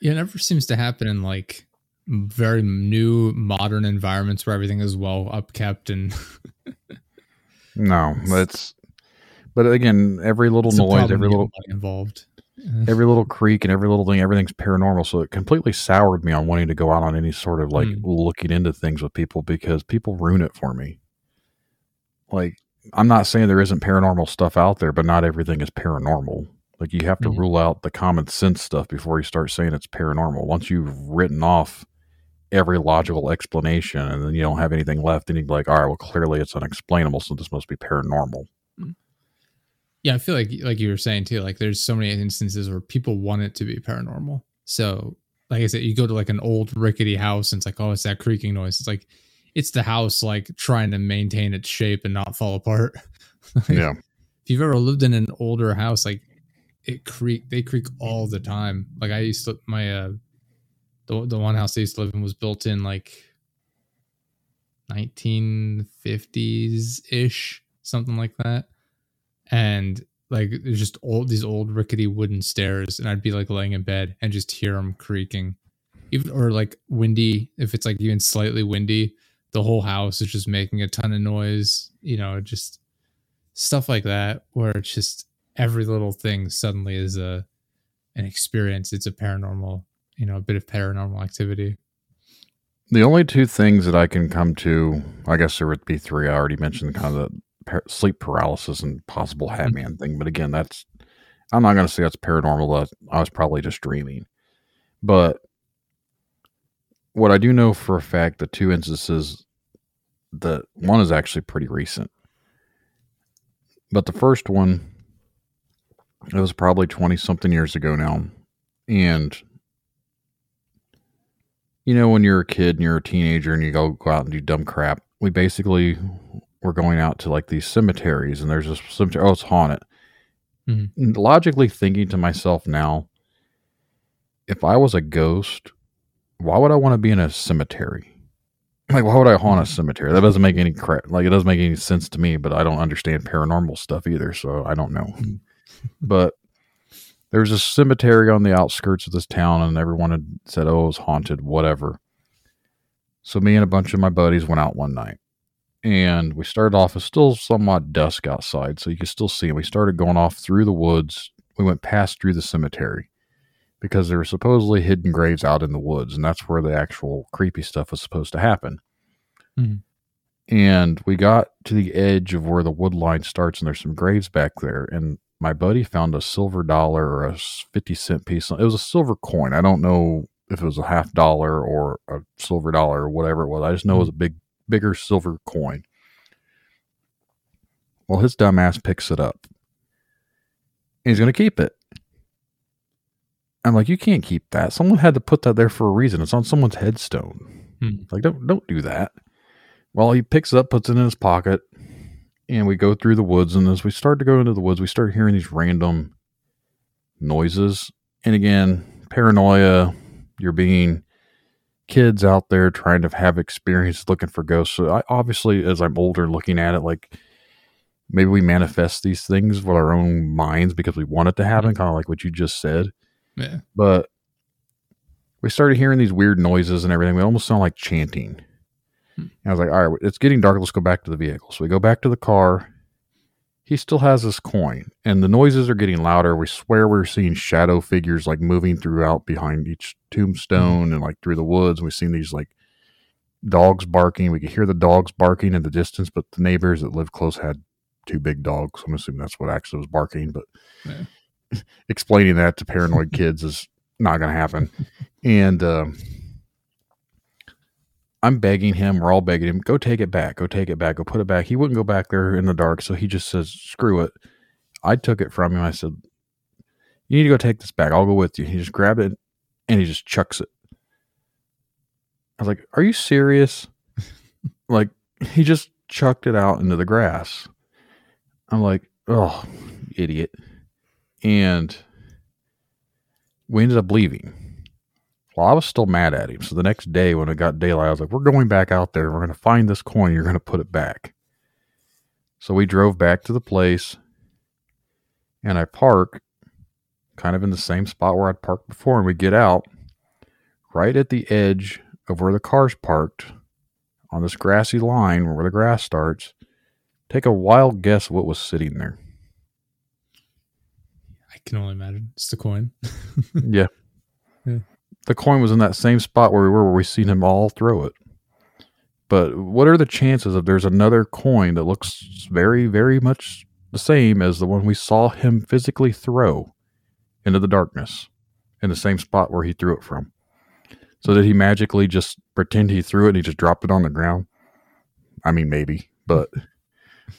yeah, it never seems to happen in like very new modern environments where everything is well upkept and No, that's. But again, every little it's noise, every little involved. Every little creek and every little thing, everything's paranormal. So it completely soured me on wanting to go out on any sort of like Mm. looking into things with people because people ruin it for me. Like, I'm not saying there isn't paranormal stuff out there, but not everything is paranormal. Like, you have to Mhm. rule out the common sense stuff before you start saying it's paranormal. Once you've written off every logical explanation and then you don't have anything left, then you'd be like, all right, well, clearly it's unexplainable, so this must be paranormal. Yeah, I feel like like you were saying too, like there's so many instances where people want it to be paranormal. So, like I said, you go to like an old rickety house and it's like, oh, it's that creaking noise. It's like it's the house like trying to maintain its shape and not fall apart. Like, Yeah. If you've ever lived in an older house, like it creak they creak all the time. Like I used to my uh the the one house I used to live in was built in like 1950s ish, something like that. And like there's just old these old rickety wooden stairs, and I'd be like laying in bed and just hear them creaking, even or like windy. If it's like even slightly windy, the whole house is just making a ton of noise. You know, just stuff like that, where it's just every little thing suddenly is a an experience. It's a paranormal, you know, a bit of paranormal activity. The only two things that I can come to, I guess there would be three. I already mentioned kind of the par- sleep paralysis and possible mm-hmm. Hatman thing, but again, that's I'm not going to say that's paranormal. I was probably just dreaming. But what I do know for a fact, the two instances, that one is actually pretty recent, but the first one, it was probably twenty something years ago now, and you know, when you're a kid and you're a teenager and you go, go out and do dumb crap, we basically were going out to like these cemeteries and there's this cemetery, oh, it's haunted. Mhm. Logically thinking to myself now, if I was a ghost, why would I want to be in a cemetery? Like, why would I haunt a cemetery? That doesn't make any crap. Like, it doesn't make any sense to me, but I don't understand paranormal stuff either, so I don't know. Mhm. but there was a cemetery on the outskirts of this town, and everyone had said, "Oh, it was haunted, whatever." So me and a bunch of my buddies went out one night, and we started off. It's still somewhat dusk outside, so you could still see. And we started going off through the woods. We went past through the cemetery because there were supposedly hidden graves out in the woods, and that's where the actual creepy stuff was supposed to happen. Mhm. And we got to the edge of where the wood line starts, and there's some graves back there. And my buddy found a silver dollar or a 50 cent piece. It was a silver coin. I don't know if it was a half dollar or a silver dollar or whatever it was. I just know it was a big, bigger silver coin. Well, his dumbass picks it up. And he's going to keep it. I'm like, you can't keep that. Someone had to put that there for a reason. It's on someone's headstone. Hmm. Like, don't don't do that. Well, he picks it up, puts it in his pocket, and we go through the woods. And as we start to go into the woods, we start hearing these random noises. And again, paranoia. You're being kids out there trying to have experience looking for ghosts. So I obviously, as I'm older, looking at it, like maybe we manifest these things with our own minds because we want it to happen, kind of like what you just said. Yeah. But we started hearing these weird noises and everything. We almost sound like chanting. Hmm. And I was like, all right, it's getting dark. Let's go back to the vehicle. So we go back to the car. He still has this coin, and the noises are getting louder. We swear we're seeing shadow figures like moving throughout behind each tombstone and like through the woods. And we've seen these like dogs barking. We could hear the dogs barking in the distance, but the neighbors that lived close had two big dogs. I'm assuming that's what actually was barking, but Yeah. explaining that to paranoid kids is not going to happen. And um, I'm begging him, we're all begging him, go take it back, go take it back, go put it back. He wouldn't go back there in the dark, so he just says, screw it. I took it from him. I said, you need to go take this back. I'll go with you. He just grabbed it and he just chucks it. I was like, are you serious? like, he just chucked it out into the grass. I'm like, oh, idiot. And we ended up leaving. Well, I was still mad at him. So the next day when it got daylight, I was like, we're going back out there. We're going to find this coin. You're going to put it back. So we drove back to the place and I park kind of in the same spot where I'd parked before. And we get out right at the edge of where the car's parked on this grassy line where the grass starts. Take a wild guess what was sitting there. I can only imagine. It's the coin. yeah. Yeah. The coin was in that same spot where we were, where we seen him all throw it. But what are the chances of there's another coin that looks very, very much the same as the one we saw him physically throw into the darkness in the same spot where he threw it from? So did he magically just pretend he threw it and he just dropped it on the ground? I mean, maybe, but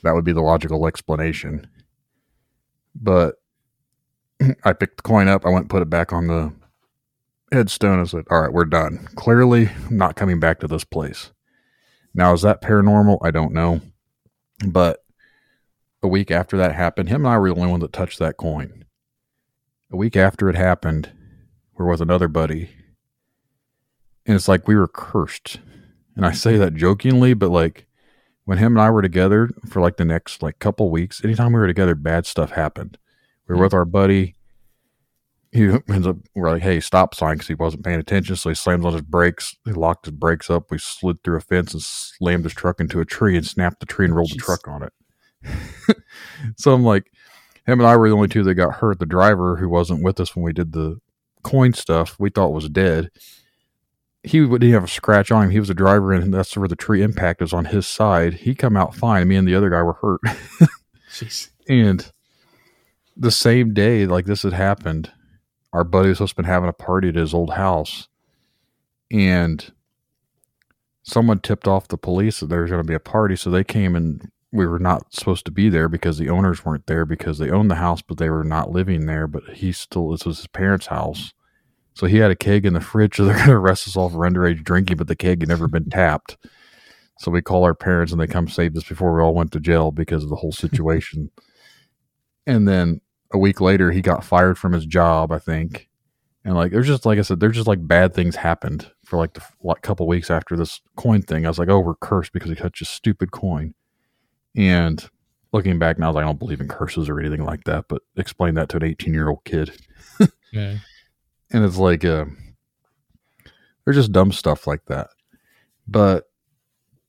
that would be the logical explanation. But I picked the coin up. I went and put it back on the headstone. is said, all right, we're done. Clearly, I'm not coming back to this place. Now, is that paranormal? I don't know. But a week after that happened, him and I were the only one that touched that coin. A week after it happened, we're with another buddy. And it's like we were cursed. And I say that jokingly, but like when him and I were together for like the next like couple weeks, anytime we were together, bad stuff happened. We were hmm. with our buddy. He ends up, we're like, hey, stop sign because he wasn't paying attention. So he slams on his brakes. He locked his brakes up. We slid through a fence and slammed his truck into a tree and snapped the tree and rolled the truck on it. so I'm like, him and I were the only two that got hurt. The driver, who wasn't with us when we did the coin stuff, we thought was dead. He didn't have a scratch on him. He was a driver, and that's where the tree impact was on his side. He come out fine. Me and the other guy were hurt. Jeez. And the same day, like this had happened, our buddy was supposed to been having a party at his old house, and someone tipped off the police that there was going to be a party. So they came and we were not supposed to be there because the owners weren't there because they owned the house, but they were not living there. But he still, this was his parents' house. So he had a keg in the fridge. So they're going to arrest us all for underage drinking, but the keg had never been tapped. So we call our parents and they come save us before we all went to jail because of the whole situation. and then a week later, he got fired from his job, I think. And like, there's just like I said, there's just like bad things happened for like the like couple weeks after this coin thing. I was like, oh, we're cursed because he touched a stupid coin. And looking back now, I was like, I don't believe in curses or anything like that. But explain that to an 18 year old kid, Yeah. and it's like, uh, there's just dumb stuff like that. But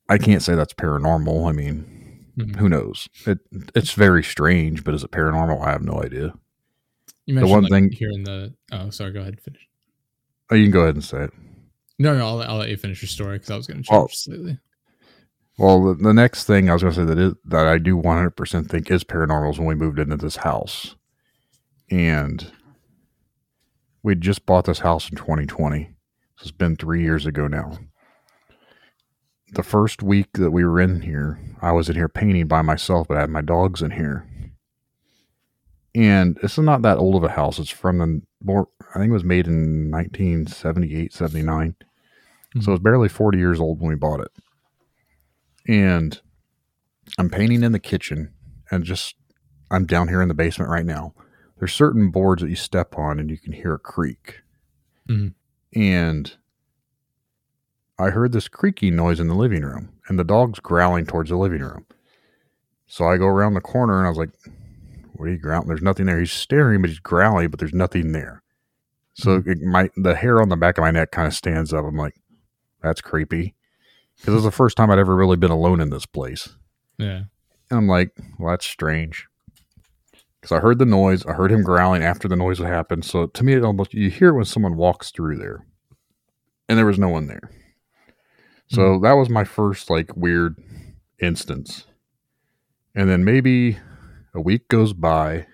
I can't say that's paranormal. I mean, Mhm. who knows? It it's very strange, but is it paranormal? I have no idea. You mentioned one like, thing- in the. Oh, sorry. Go ahead. And finish. Oh, you can go ahead and say it. No, no. I'll, I'll let you finish your story because I was going to change Oh. slightly. Well, the, the next thing I was going to say that is that I do 100% think is paranormal is when we moved into this house. and we just bought this house in 2020. So it's been three years ago now. The first week that we were in here, I was in here painting by myself, but I had my dogs in here. And this is not that old of a house. It's from the more, I think it was made in 1978, 79. Mhm. So it's barely 40 years old when we bought it. And I'm painting in the kitchen and just, I'm down here in the basement right now. There's certain boards that you step on and you can hear a creak. Mhm. And I heard this creaking noise in the living room and the dog's growling towards the living room. So I go around the corner and I was like, what are you growling? There's nothing there. He's staring, but he's growling, but there's nothing there. So hmm. it, my the hair on the back of my neck kind of stands up. I'm like, that's creepy. Because it was the first time I'd ever really been alone in this place. Yeah. And I'm like, well, that's strange. Because I heard the noise. I heard him growling after the noise had happened. So to me, it almost, you hear it when someone walks through there. And there was no one there. So hmm. that was my first, like, weird instance. And then maybe a week goes by.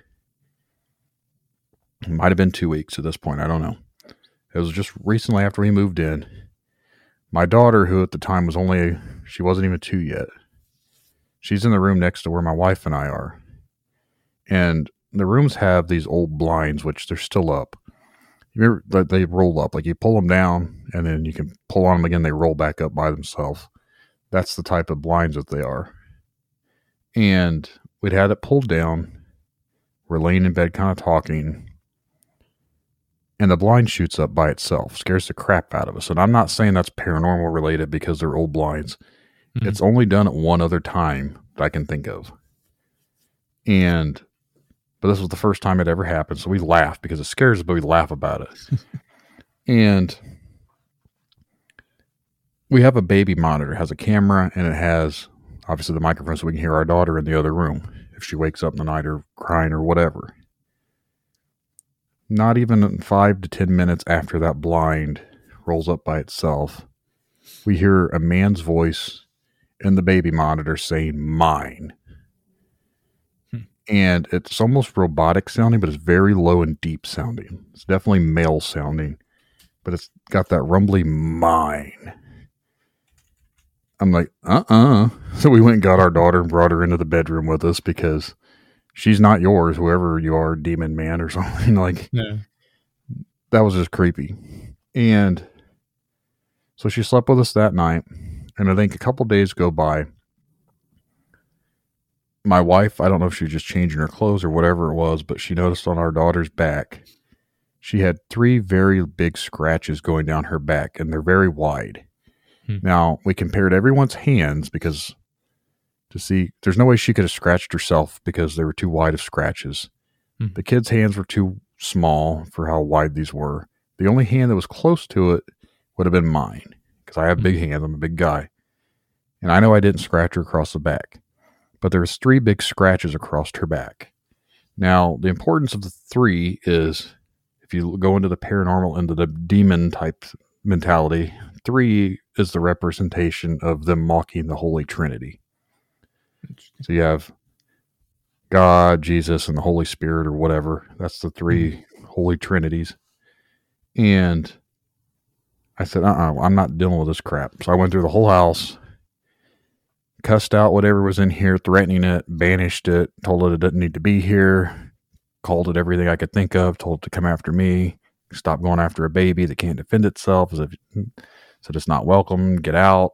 It might have been two weeks at this point. I don't know. It was just recently after we moved in. My daughter, who at the time was only, she wasn't even two yet, she's in the room next to where my wife and I are. And the rooms have these old blinds, which they're still up. Remember that they roll up, like you pull them down and then you can pull on them again, they roll back up by themselves. That's the type of blinds that they are. And we'd had it pulled down. We're laying in bed, kind of talking. And the blind shoots up by itself, scares the crap out of us. And I'm not saying that's paranormal related because they're old blinds. Mhm. It's only done at one other time that I can think of. And, but this was the first time it ever happened. So we laugh because it scares us, but we laugh about it. and we have a baby monitor, it has a camera, and it has obviously the microphone so we can hear our daughter in the other room if she wakes up in the night or crying or whatever. Not even five to 10 minutes after that blind rolls up by itself, we hear a man's voice in the baby monitor saying, Mine. And it's almost robotic sounding, but it's very low and deep sounding. It's definitely male sounding, but it's got that rumbly mine. I'm like, uh uh So we went and got our daughter and brought her into the bedroom with us because she's not yours, whoever you are, demon man or something. Like, Yeah. that was just creepy. And so she slept with us that night. And I think a couple days go by. My wife, I don't know if she was just changing her clothes or whatever it was, but she noticed on our daughter's back, she had three very big scratches going down her back, and they're very wide. Hmm. Now, we compared everyone's hands because to see, there's no way she could have scratched herself because they were too wide of scratches. Hmm. The kid's hands were too small for how wide these were. The only hand that was close to it would have been mine because I have big hands. I'm a big guy. And I know I didn't scratch her across the back, but there was three big scratches across her back. Now, the importance of the three is if you go into the paranormal, into the demon type mentality, three is the representation of them mocking the Holy Trinity. So you have God, Jesus, and the Holy Spirit, or whatever. That's the 3 holy trinities. And I said, uh uh-uh, uh, i am not dealing with this crap. So I went through the whole house, cussed out whatever was in here, threatening it, banished it, told it it didn't need to be here, called it everything I could think of, told it to come after me, stop going after a baby that can't defend itself, as if said it's not welcome, get out.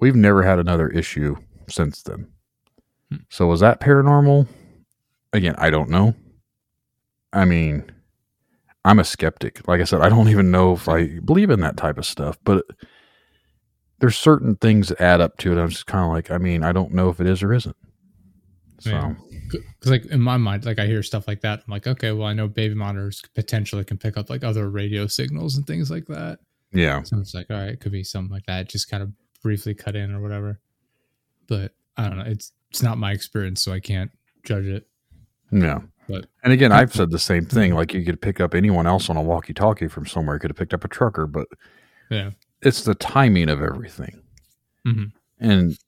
We've never had another issue since then. Hmm. So was that paranormal? Again, I don't know. I mean, I'm a skeptic. Like I said, I don't even know if I believe in that type of stuff, but there's certain things that add up to it. I'm just kind of like, I mean, I don't know if it is or isn't. So, Yeah. Because like in my mind, like I hear stuff like that. I'm like, okay, well, I know baby monitors potentially can pick up like other radio signals and things like that. yeah. So it's like, all right, it could be something like that. Just kind of briefly cut in or whatever. But I don't know. It's it's not my experience, so I can't judge it. Yeah. But- and again, I've said the same thing. Like you could pick up anyone else on a walkie talkie from somewhere. You could have picked up a trucker, but Yeah. It's the timing of everything. Mhm. And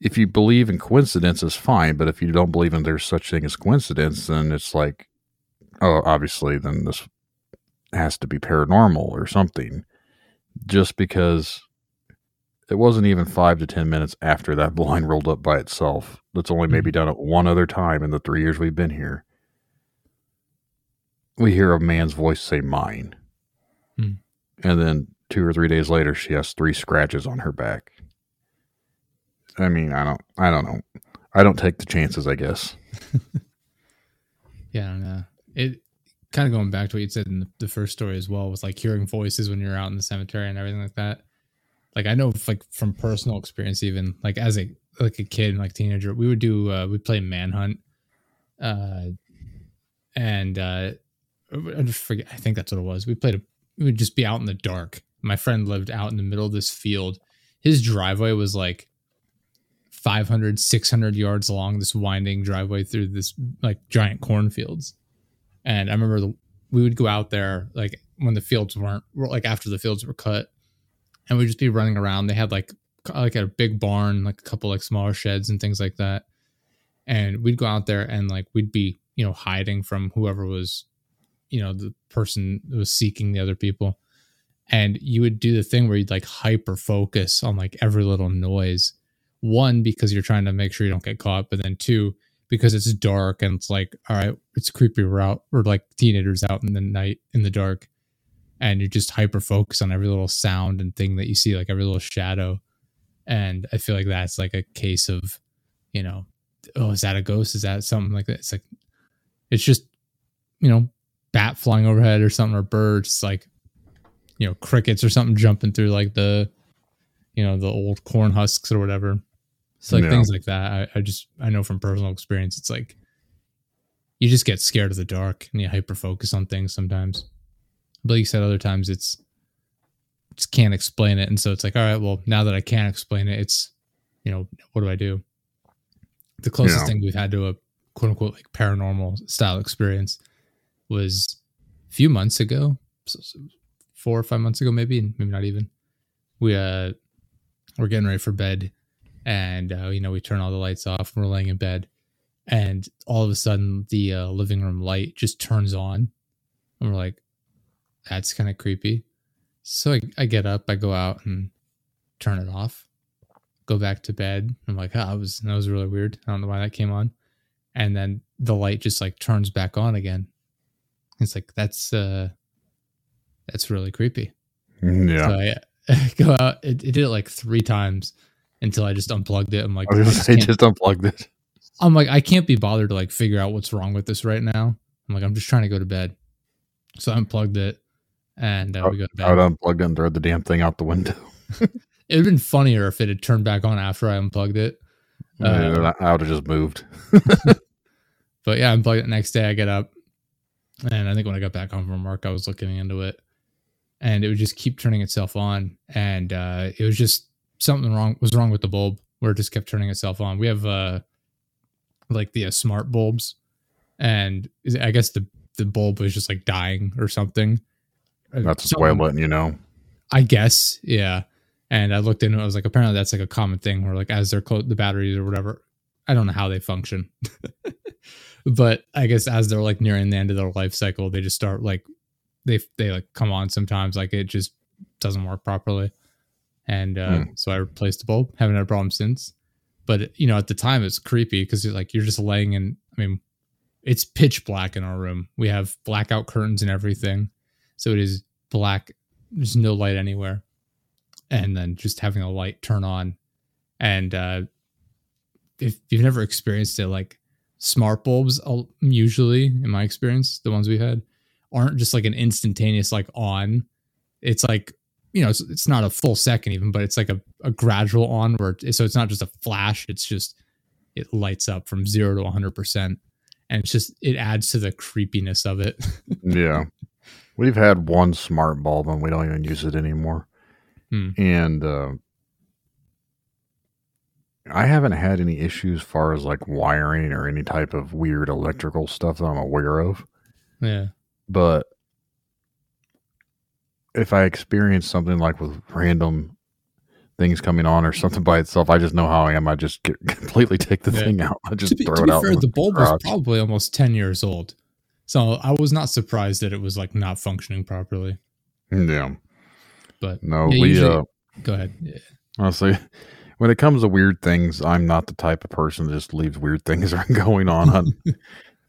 if you believe in coincidence, is fine. But if you don't believe in there's such thing as coincidence, then it's like, oh, obviously, then this has to be paranormal or something. Just because it wasn't even five to ten minutes after that blind rolled up by itself. That's only maybe done it one other time in the three years we've been here. We hear a man's voice say mine. Hmm. And then two or three days later she has three scratches on her back. I mean, I don't I don't know. I don't take the chances, I guess. Yeah, I don't know. It kind of going back to what you said in the, the first story as well, was like hearing voices when you're out in the cemetery and everything like that. Like I know, like from personal experience, even like as a like a kid, like teenager, we would do uh, we play manhunt, uh, and uh, I just forget. I think that's what it was. We played. A, we would just be out in the dark. My friend lived out in the middle of this field. His driveway was like 500 600 yards long this winding driveway through this like giant cornfields. And i remember the, we would go out there like when the fields weren't like after the fields were cut and we'd just be running around. They had like like a big barn like a couple like smaller sheds and things like that. And we'd go out there and like we'd be you know hiding from whoever was you know the person was seeking the other people and you would do the thing where you'd like hyper focus on like every little noise. One because you're trying to make sure you don't get caught but then two because it's dark and it's like all right it's creepy we're out we're like teenagers out in the night in the dark. And you just hyper focus on every little sound and thing that you see like every little shadow. And i feel like that's like a case of you know oh is that a ghost? Is that something like that? It's like it's just you know bat flying overhead or something or birds. Like you know crickets or something jumping through like the you know the old corn husks or whatever. So like things like that. I, I just i know from personal experience it's like you just get scared of the dark and you hyper focus on things sometimes. But like you said other times it's just can't explain it. And so it's like all right well now that i can't explain it it's you know what do i do? The closest Yeah. thing we've had to a quote unquote like paranormal style experience was a few months ago four or five months ago maybe and maybe not even. We uh we're getting ready for bed and uh, you know we turn all the lights off and we're laying in bed and all of a sudden the uh, living room light just turns on and we're like that's kind of creepy. So I, I get up i go out and turn it off go back to bed. I'm like oh, that was that was really weird. I don't know why that came on. And then the light just like turns back on again. It's like that's uh that's really creepy Yeah. so I, I go out. It, it did it like three times until I just unplugged it. I'm like, I I just say can't- just unplug this. I'm like, I can't be bothered to like figure out what's wrong with this right now. I'm like, I'm just trying to go to bed. So I unplugged it, and uh, we go to bed. I would unplug it and throw the damn thing out the window. It would have been funnier if it had turned back on after I unplugged it. Uh, I would have just moved. But yeah, I unplugged it. Next day, I get up, and I think when I got back home from work, I was looking into it, and it would just keep turning itself on, and uh, it was just something wrong was wrong with the bulb where it just kept turning itself on. We have uh, like the uh, smart bulbs, and I guess the the bulb was just like dying or something. That's its way of something- letting you know. I guess, yeah. And I looked into it. I was like, apparently that's like a common thing where like as they're close, the batteries or whatever. I don't know how they function, but I guess as they're like nearing the end of their life cycle, they just start like they they like come on sometimes. Like it just doesn't work properly, and uh, Hmm. so I replaced the bulb. Haven't had a problem since. But you know, at the time it's creepy because you're like you're just laying in. I mean, it's pitch black in our room. We have blackout curtains and everything, so it is black. There's no light anywhere, and then just having a light turn on, and uh, if you've never experienced it, like smart bulbs, uh, usually in my experience, the ones we've had aren't just like an instantaneous like on. It's like you know, it's, it's not a full second even, but it's like a, a gradual on where it, so it's not just a flash. It's just it lights up from zero to 100 percent, and it's just it adds to the creepiness of it. Yeah. We've had one smart bulb and we don't even use it anymore. Hmm. And uh, I haven't had any issues as far as like wiring or any type of weird electrical stuff that I'm aware of. yeah, But if I experience something like with random things coming on or something by itself. I just know how I am. I just get, completely take the Yeah. thing out. I just to be, throw to it be out. fair, the bulb was probably almost 10 years old. So I was not surprised that it was like not functioning properly. yeah. But No, Yeah, we usually- uh go ahead. Yeah. honestly when it comes to weird things, I'm not the type of person that just leaves weird things going on.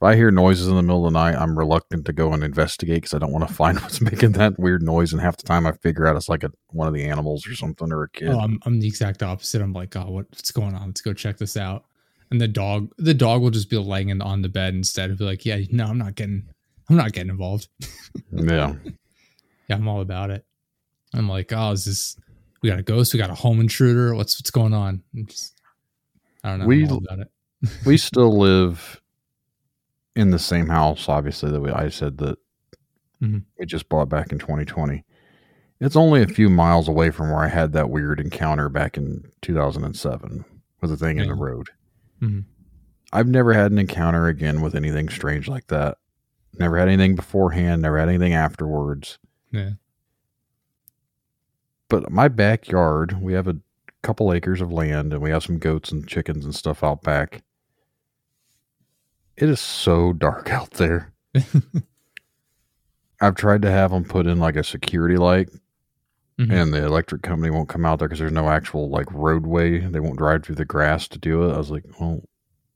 If I hear noises in the middle of the night, I'm reluctant to go and investigate because I don't want to find what's making that weird noise. And half the time, I figure out it's like a, one of the animals or something or a kid. Oh, I'm, I'm the exact opposite. I'm like, oh, what's going on? Let's go check this out. And the dog, the dog will just be laying in, on the bed instead of be like, yeah, no, I'm not getting, I'm not getting involved. yeah, Yeah, I'm all about it. I'm like, oh, is this? We got a ghost. We got a home intruder. What's what's going on? Just, I don't know. We- I'm all about it. we still live in the same house. Obviously, that we I said that Mhm. we just bought back in 2020. It's only a few miles away from where I had that weird encounter back in 2007 with a thing in the Yeah. road. Mhm. I've never had an encounter again with anything strange like that. Never had anything beforehand. Never had anything afterwards. Yeah. But my backyard, we have a couple acres of land and we have some goats and chickens and stuff out back. It is so dark out there. I've tried to have them put in like a security light, Mhm. and the electric company won't come out there because there's no actual like roadway. They won't drive through the grass to do it. I was like, well,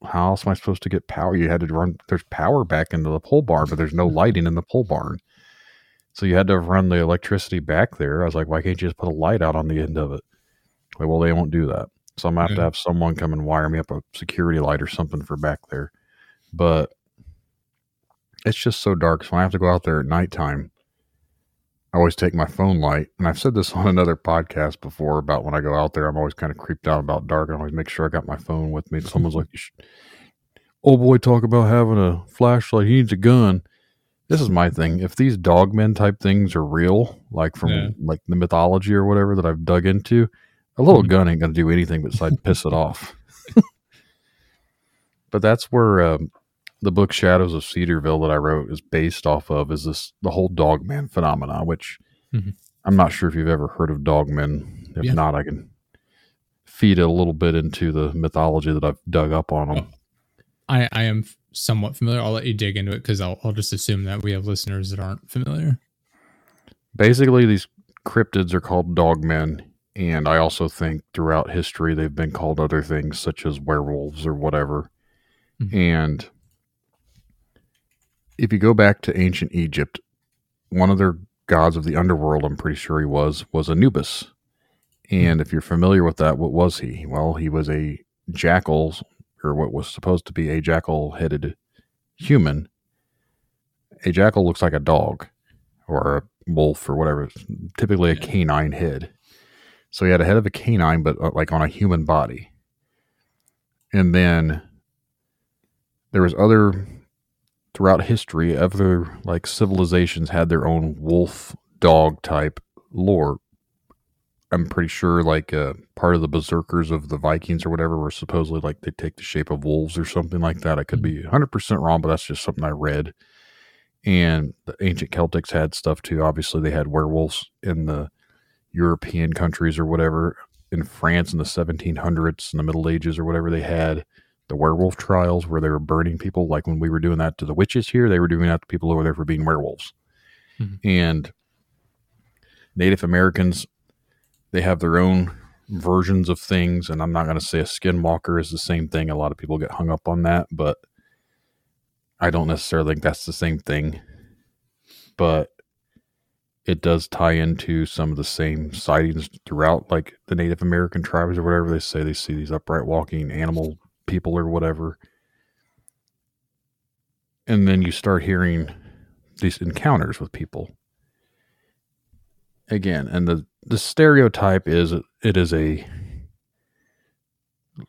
how else am I supposed to get power? You had to run. There's power back into the pole barn, but there's no lighting in the pole barn. So you had to run the electricity back there. I was like, why can't you just put a light out on the end of it? Like, well, they won't do that. So I'm gonna have to have someone come and wire me up a security light or something for back there. But it's just so dark. So when I have to go out there at nighttime, I always take my phone light. And I've said this on another podcast before about when I go out there, I'm always kind of creeped out about dark. I always make sure I got my phone with me. Someone's like, "You should- "Oh boy, talk about having a flashlight. He needs a gun." This is my thing. If these dogmen type things are real, like from Yeah. like the mythology or whatever that I've dug into, a little Mhm. gun ain't gonna do anything besides piss it off. but that's where um, the book Shadows of Cedarville that I wrote is based off of. Is this the whole dogman phenomena? Which Mhm. I'm not sure if you've ever heard of dogmen. If Yeah. not, I can feed a little bit into the mythology that I've dug up on them. I, I am somewhat familiar. I'll let you dig into it because I'll, I'll just assume that we have listeners that aren't familiar. Basically, these cryptids are called dogmen, and I also think throughout history they've been called other things such as werewolves or whatever. Mhm. And if you go back to ancient Egypt, one of their gods of the underworld, I'm pretty sure he was, was Anubis. And if you're familiar with that, what was he? Well, he was a jackal, or what was supposed to be a jackal headed human. A jackal looks like a dog or a wolf or whatever, typically a canine head. So he had a head of a canine, but uh, like on a human body. And then there was other throughout history, other like civilizations had their own wolf dog type lore. I'm pretty sure like uh, part of the berserkers of the Vikings or whatever were supposedly like they take the shape of wolves or something like that. I could be 100% wrong, but that's just something I read. And the ancient Celtics had stuff too. Obviously, they had werewolves in the European countries or whatever. In France in the 1700s, in the Middle Ages or whatever, they had the werewolf trials where they were burning people. Like when we were doing that to the witches here, they were doing that to people over there for being werewolves. Mhm. And Native Americans, they have their own versions of things. And I'm not going to say a skinwalker is the same thing. A lot of people get hung up on that, but I don't necessarily think that's the same thing. But it does tie into some of the same sightings throughout like the Native American tribes or whatever they say they see these upright walking animal people or whatever. And then you start hearing these encounters with people. Again, and the the stereotype is it is a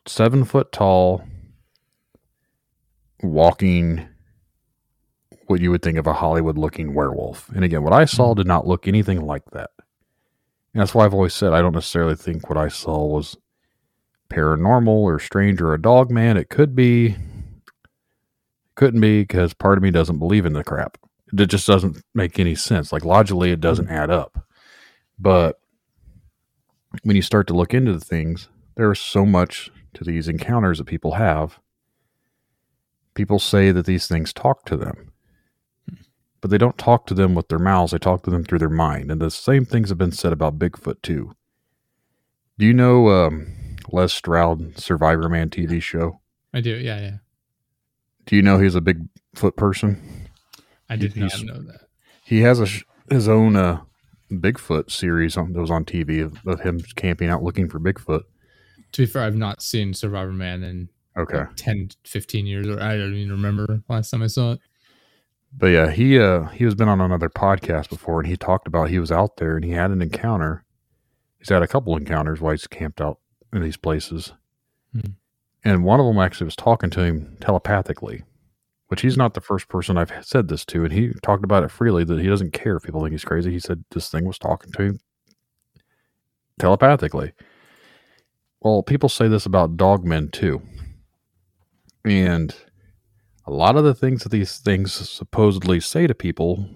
seven foot tall walking what you would think of a Hollywood looking werewolf. And again, what I saw mm-hmm. did not look anything like that. And that's why I've always said I don't necessarily think what I saw was paranormal or strange or a dog man. It could be, couldn't be because part of me doesn't believe in the crap. It just doesn't make any sense. Like logically, it doesn't add up. But when you start to look into the things, there is so much to these encounters that people have. People say that these things talk to them, but they don't talk to them with their mouths, they talk to them through their mind. And the same things have been said about Bigfoot, too. Do you know um, Les Stroud, Survivor Man TV show? I do. Yeah, yeah. Do you know he's a Bigfoot person? I did He- not know that. He has a his own uh, Bigfoot series on, that was on TV of, of him camping out looking for Bigfoot. To be fair, I've not seen Survivor Man in Okay. like 10, 15 years, or I don't even remember last time I saw it. But yeah, he uh he has been on another podcast before, and he talked about he was out there and he had an encounter. He's had a couple encounters while he's camped out in these places, Hmm. and one of them actually was talking to him telepathically, which he's not the first person I've said this to, and he talked about it freely that he doesn't care if people think he's crazy. He said this thing was talking to him telepathically. Well, people say this about dogmen too, and a lot of the things that these things supposedly say to people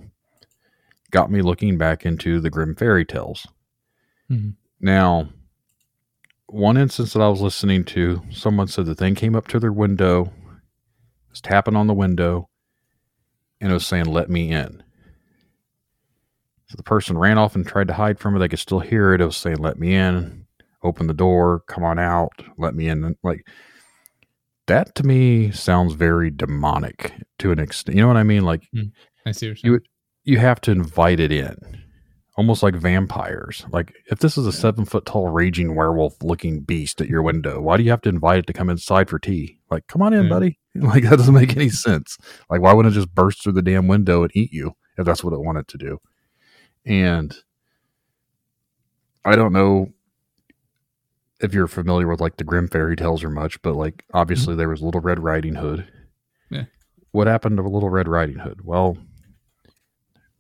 got me looking back into the Grimm fairy tales. Mhm. Now, one instance that I was listening to, someone said the thing came up to their window, was tapping on the window, and it was saying, Let me in. So the person ran off and tried to hide from it. They could still hear it. It was saying, Let me in, open the door, come on out, let me in. Like, that to me sounds very demonic to an extent. You know what I mean? Like hmm. I see what you're saying. would- you have to invite it in, almost like vampires. Like if this is a seven foot tall raging werewolf looking beast at your window, why do you have to invite it to come inside for tea? Like, come on in, Yeah. buddy. Like that doesn't make any sense. Like why wouldn't it just burst through the damn window and eat you if that's what it wanted to do? And I don't know if you're familiar with like the Grimm fairy tales or much, but like mm-hmm. obviously there was Little Red Riding Hood. Yeah. What happened to Little Red Riding Hood? Well,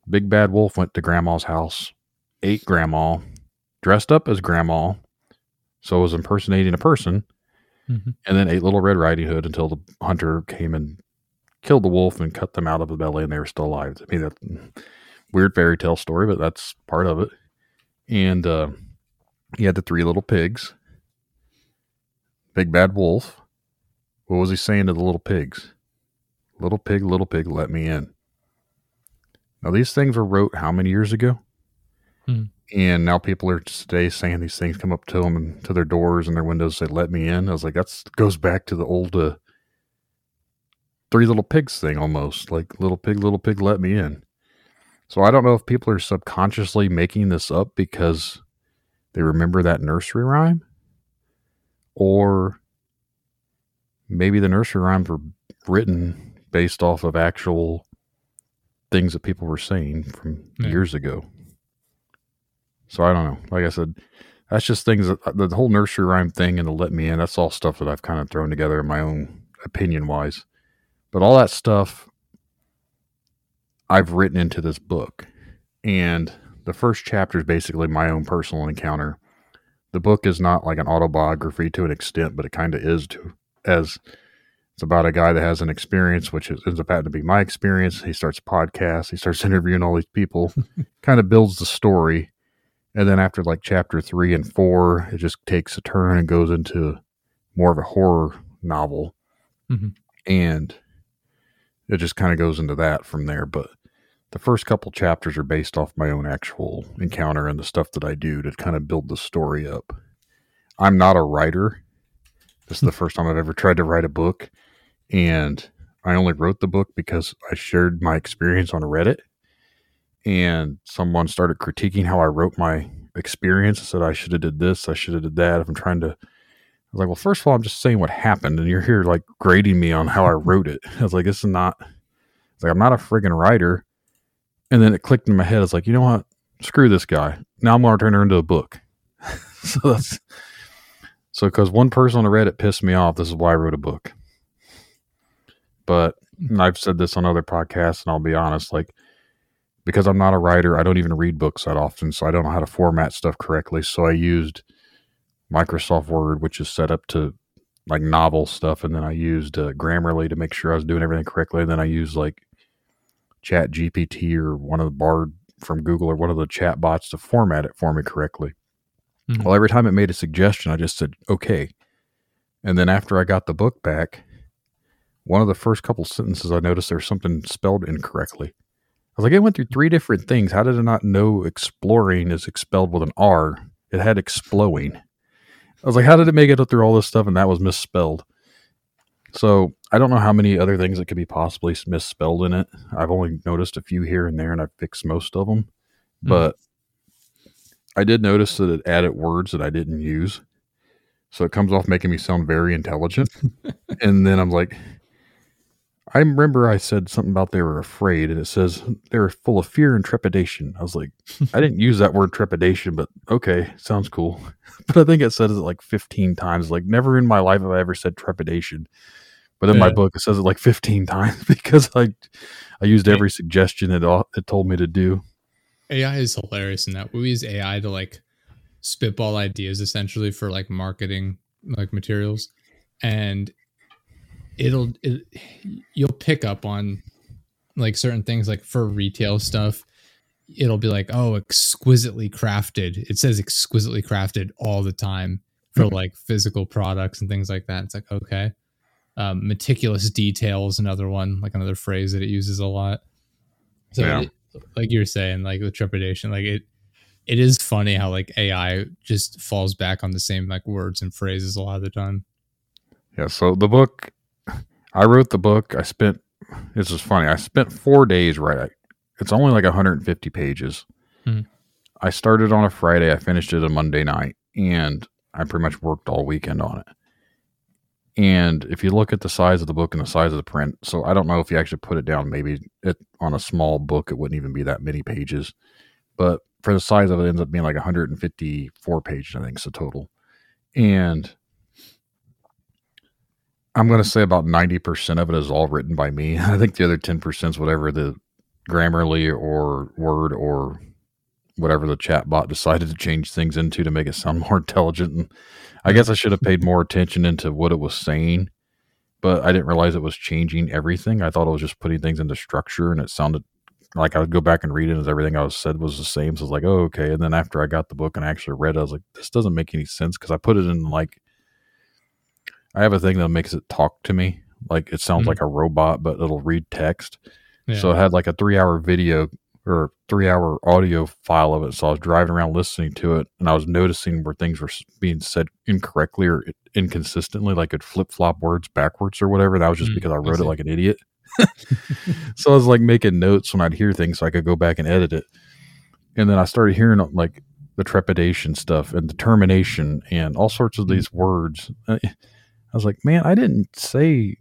Big Bad Wolf went to Grandma's house, ate Grandma, dressed up as Grandma, so was impersonating a person, Mhm. and then ate Little Red Riding Hood until the hunter came and killed the wolf and cut them out of the belly, and they were still alive. I mean, that weird fairy tale story, but that's part of it. And uh, he had the three little pigs. Big Bad Wolf. What was he saying to the little pigs? Little pig, little pig, let me in. Now, these things were wrote how many years ago? Hmm. And now people are today saying these things come up to them and to their doors and their windows say, let me in. I was like, that's goes back to the old uh, three little pigs thing almost like little pig, little pig, let me in. So I don't know if people are subconsciously making this up because they remember that nursery rhyme or maybe the nursery rhymes were written based off of actual things that people were saying from Yeah. years ago. So I don't know. Like I said, that's just things that the whole nursery rhyme thing and the let me in, that's all stuff that I've kind of thrown together in my own opinion wise. But all that stuff I've written into this book. And the first chapter is basically my own personal encounter. The book is not like an autobiography to an extent, but it kind of is to as it's about a guy that has an experience, which is, ends up having to be my experience. He starts a podcast. He starts interviewing all these people, kind of builds the story. And then after like chapter three and four, it just takes a turn and goes into more of a horror novel. Mhm. And it just kind of goes into that from there. But the first couple chapters are based off my own actual encounter and the stuff that I do to kind of build the story up. I'm not a writer. This is the first time I've ever tried to write a book. And I only wrote the book because I shared my experience on Reddit. And someone started critiquing how I wrote my experience. I said I should have did this, I should have did that. If I'm trying to I was like, well, first of all, I'm just saying what happened, and you're here like grading me on how I wrote it. I was like, this is not. It's like I'm not a friggin' writer. And then it clicked in my head. It's like, you know what? Screw this guy. Now I'm going to turn her into a book. so that's so because one person on the Reddit pissed me off. This is why I wrote a book. But I've said this on other podcasts, and I'll be honest, like because I'm not a writer, I don't even read books that often, so I don't know how to format stuff correctly. So I used Microsoft Word, which is set up to like novel stuff, and then I used uh, Grammarly to make sure I was doing everything correctly. And then I used like Chat GPT or one of the Bard from Google or one of the chat bots to format it for me correctly. Mhm. Well, every time it made a suggestion, I just said, okay. And then after I got the book back, one of the first couple sentences I noticed there's something spelled incorrectly. I was like, I went through three different things. How did I not know exploring is expelled with an R? It had exploding. I was like, how did it make it through all this stuff and that was misspelled? So I don't know how many other things that could be possibly misspelled in it. I've only noticed a few here and there, and I've fixed most of them. Mhm. But I did notice that it added words that I didn't use. So it comes off making me sound very intelligent. and then I'm like, I remember I said something about they were afraid, and it says they were full of fear and trepidation. I was like, I didn't use that word trepidation, but okay, sounds cool. but I think it says it like 15 times. Like, never in my life have I ever said trepidation. But in my book, it says it like 15 times because I, I used every suggestion it, it told me to do. AI is hilarious in that we use AI to like spitball ideas essentially for like marketing like materials, and it'll it, you'll pick up on like certain things like for retail stuff. It'll be like, oh, exquisitely crafted. It says exquisitely crafted all the time for like physical products and things like that. It's like, okay. Um, meticulous details, another one, like another phrase that it uses a lot. So Yeah. it- like you're saying, like with trepidation, like it it is funny how like AI just falls back on the same like words and phrases a lot of the time. Yeah, so the book, I wrote the book. I spent, this is funny, I spent four days writing. It's only like 150 pages. Mhm. I started on a Friday, I finished it a Monday night, and I pretty much worked all weekend on it. And if you look at the size of the book and the size of the print, so I don't know if you actually put it down, maybe it on a small book, it wouldn't even be that many pages. But for the size of it, it ends up being like 154 pages, I think, so total. And I'm going to say about 90% of it is all written by me. I think the other 10% is whatever the Grammarly or Word or whatever the chat bot decided to change things into to make it sound more intelligent. And I guess I should have paid more attention into what it was saying, but I didn't realize it was changing everything. I thought it was just putting things into structure and it sounded like I would go back and read it as everything I was said was the same. So I was like, oh, okay. And then after I got the book and I actually read it, I was like, this doesn't make any sense because I put it in like I have a thing that makes it talk to me. Like it sounds Mhm. like a robot, but it'll read text. Yeah. So it had like a three hour video or three hour audio file of it. So I was driving around listening to it and I was noticing where things were being said incorrectly or inconsistently, like it flip flop words backwards or whatever. That was just Mm, because I I wrote it like an idiot. so I was like making notes when I'd hear things so I could go back and edit it. And then I started hearing like the trepidation stuff and determination and all sorts of these words. I was like, man, I didn't say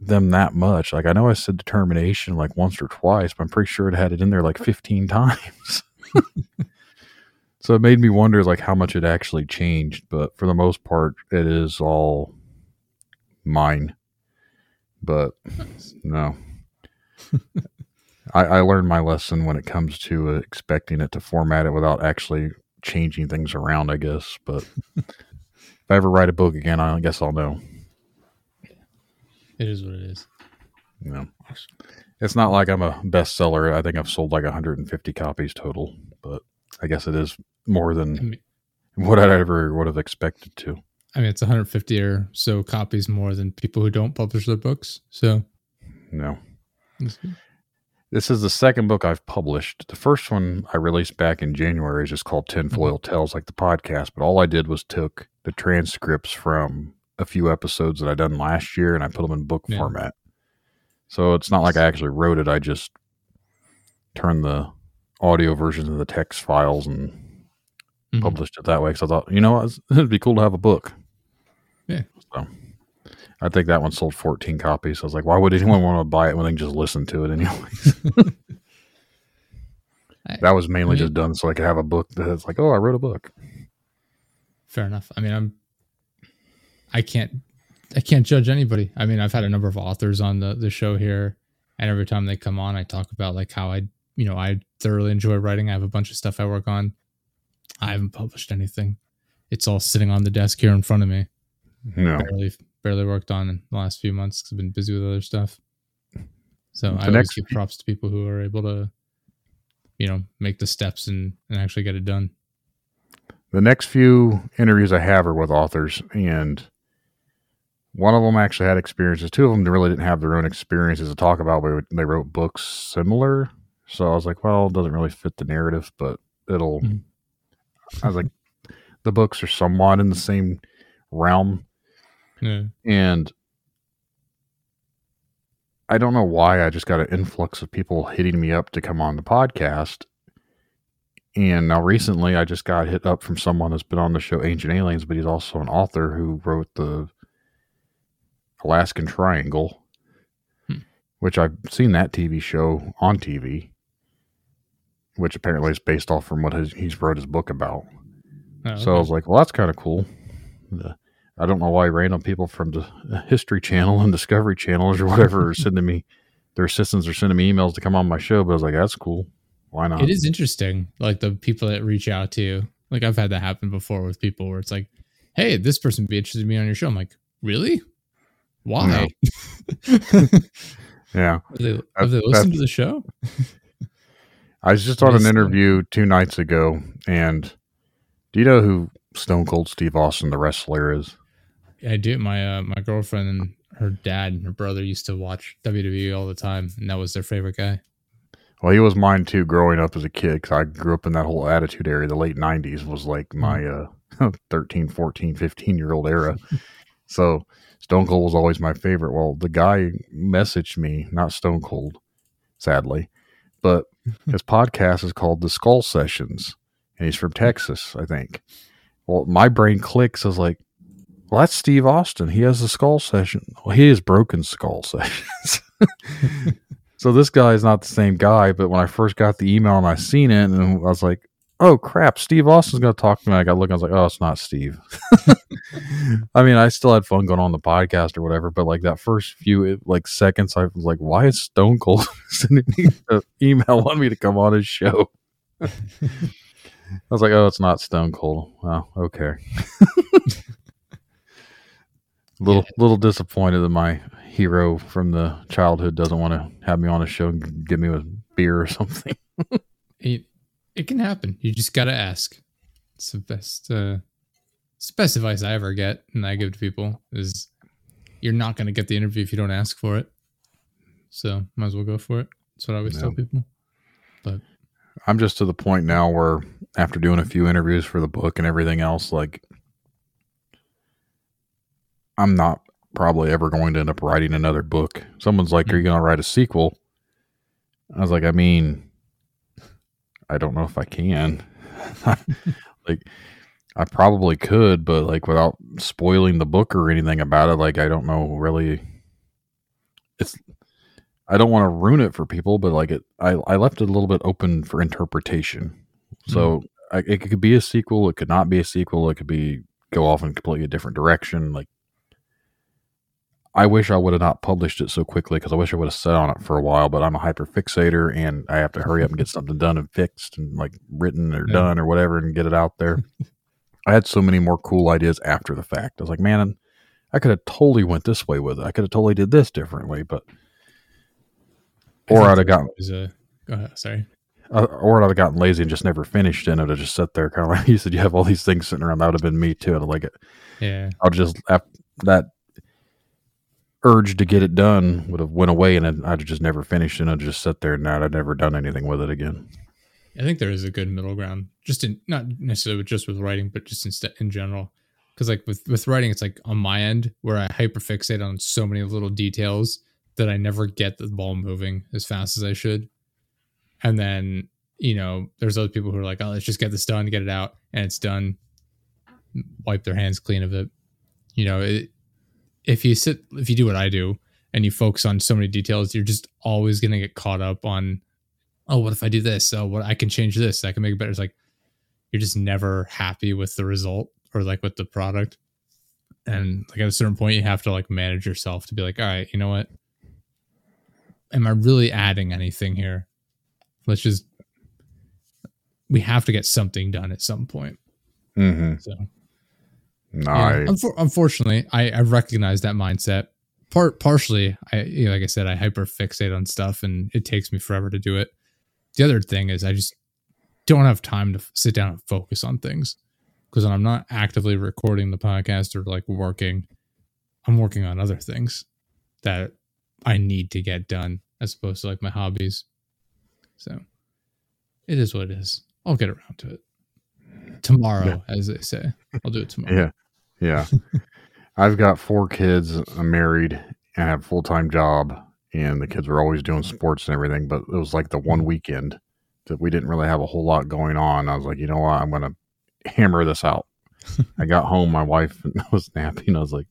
them that much. Like I know I said determination like once or twice, but I'm pretty sure it had it in there like 15 times. so it made me wonder like how much it actually changed, but for the most part it is all mine. But no. I, I learned my lesson when it comes to expecting it to format it without actually changing things around, I guess. But if I ever write a book again, I guess I'll know. it is what it is. You know, it's not like I'm a bestseller. I think I've sold like 150 copies total, but I guess it is more I than mean, what I ever would have expected to. I mean, it's 150 or so copies more than people who don't publish their books. So You know, it's good. this is the second book I've published. The first one I released back in January is just called Tinfoil mm-hmm. Tales, like the podcast. But all I did was took the transcripts from a few episodes that I done last year and I put them in book Yeah. format. So it's not like I actually wrote it. I just turned the audio versions of the text files and Mhm. published it that way because I thought, you know, what, it'd be cool to have a book. Yeah. So I think that one sold 14 copies. So I was like, why would anyone want to buy it when they can just listen to it anyways? That was mainly I mean- just done so I could have a book that's like, oh, I wrote a book. Fair enough. I mean, I'm I can't I can't judge anybody. I mean, I've had a number of authors on the the show here, and every time they come on, I talk about like how I you know I thoroughly enjoy writing. I have a bunch of stuff I work on. I haven't published anything. It's all sitting on the desk here in front of me. No. Barely barely worked on in the last few months 'cause I've been busy with other stuff. So The I always give props to people who are able to, you know, make the steps and, and actually get it done. The next few interviews I have are with authors, and one of them actually had experiences. Two of them really didn't have their own experiences to talk about, but they wrote books similar. So I was like, well, it doesn't really fit the narrative, but it'll. Mhm. I was like, the books are somewhat in the same realm, Yeah. and I don't know why I just got an influx of people hitting me up to come on the podcast. And now recently I just got hit up from someone that's been on the show Ancient Aliens, but he's also an author who wrote the Alaskan Triangle, Hmm. which I've seen that TV show on TV, which apparently is based off from what his, he's wrote his book about. Oh, So I was like, well, that's kind of cool. The, I don't know why random people from the History Channel and Discovery Channels or whatever are sending me, their assistants are sending me emails to come on my show. But I was like, that's cool. Why not? it is interesting. Like the people that reach out to you. Like I've had that happen before with people where it's like, "Hey, this person would be interested in me on your show." I'm like, "Really? Why? Yeah. have they, have they listened to the show?" I was just on an interview two nights ago. And do you know who Stone Cold Steve Austin, the wrestler, is? I do. My uh, my girlfriend and her dad and her brother used to watch WWE all the time, and that was their favorite guy. Well, he was mine too growing up as a kid because I grew up in that whole attitude era. The late 90s was like my uh, 13, 14, 15 year old era. so Stone Cold was always my favorite. Well, the guy messaged me, not Stone Cold, sadly, but his podcast is called The Skull Sessions, and he's from Texas, I think. Well, my brain clicks. I was like, well, that's Steve Austin. He has the Skull Session. Well, he has Broken Skull Sessions. So this guy is not the same guy, but when I first got the email and I seen it, and I was like, "Oh crap, Steve Austin's going to talk to me." I got looking, I was like, "Oh, it's not Steve." I mean, I still had fun going on the podcast or whatever, but like that first few eh, like seconds, I was like, "Why is Stone Cold sending me an email wanting me to come on his show?" I was like, "Oh, it's not Stone Cold." Oh, okay. little little disappointed in my hero from the childhood doesn't want to have me on a show and give me a beer or something. It, it can happen. You just gotta ask. It's the best. Uh, it's the best advice I ever get, and I give to people is you're not gonna get the interview if you don't ask for it. So might as well go for it. That's what I always Yeah. tell people. But I'm just to the point now where after doing a few interviews for the book and everything else, like I'm not probably ever going to end up writing another book. Someone's like, Are you gonna write a sequel? I was like, I mean, I don't know if I can. like I probably could, but like without spoiling the book or anything about it, like I don't know really it's I don't want to ruin it for people, but like it I, I left it a little bit open for interpretation. Hmm. So I, it could be a sequel, it could not be a sequel, it could be go off in completely a different direction. Like I wish I would have not published it so quickly because I wish I would have sat on it for a while. But I'm a hyper fixator and I have to hurry up and get something done and fixed and like written or Yeah. done or whatever and get it out there. I had so many more cool ideas after the fact. I was like, man, I could have totally went this way with it. I could have totally did this differently, but Or I'd have gotten- a- go ahead, sorry. uh, or I'd have gotten lazy and just never finished it. and It would have just sat there, kind of like you said. You have all these things sitting around. That would have been me too. I'd like it. Yeah. I'll just that urge to get it done would have went away, and I'd, just never finished, and I'd just sit there, and now I'd never done anything with it again. I think there is a good middle ground, just in not necessarily just with writing, but just in st- in general. Because like with with writing, it's like on my end where I hyperfixate on so many little details that I never get the ball moving as fast as I should. And then you know, there's other people who are like, "Oh, let's just get this done, get it out, and it's done." Wipe their hands clean of it. You know, it, if you sit, if you do what I do, and you focus on so many details, you're just always gonna get caught up on oh, what if I do this? Oh, what I can change this. I can make it better. It's like you're just never happy with the result or like with the product. And like at a certain point, you have to like manage yourself to be like, all right, you know what? Am I really adding anything here? Let's just, we have to get something done at some point. Mm-hmm. So, No, yeah. I, Unfor- unfortunately, I, I recognize that mindset. Part partially, I you know, like I said, I hyper fixate on stuff, and it takes me forever to do it. The other thing is, I just don't have time to f- sit down and focus on things. because when I'm not actively recording the podcast or like working, I'm working on other things that I need to get done as opposed to like my hobbies. So it is what it is. I'll get around to it tomorrow, as they say. I'll do it tomorrow. Yeah. Yeah. I've got four kids. I'm married and have a full time job. And the kids were always doing sports and everything. But it was like the one mm-hmm. weekend that we didn't really have a whole lot going on. I was like, you know what? I'm going to hammer this out. I got home. My wife was napping. I was like,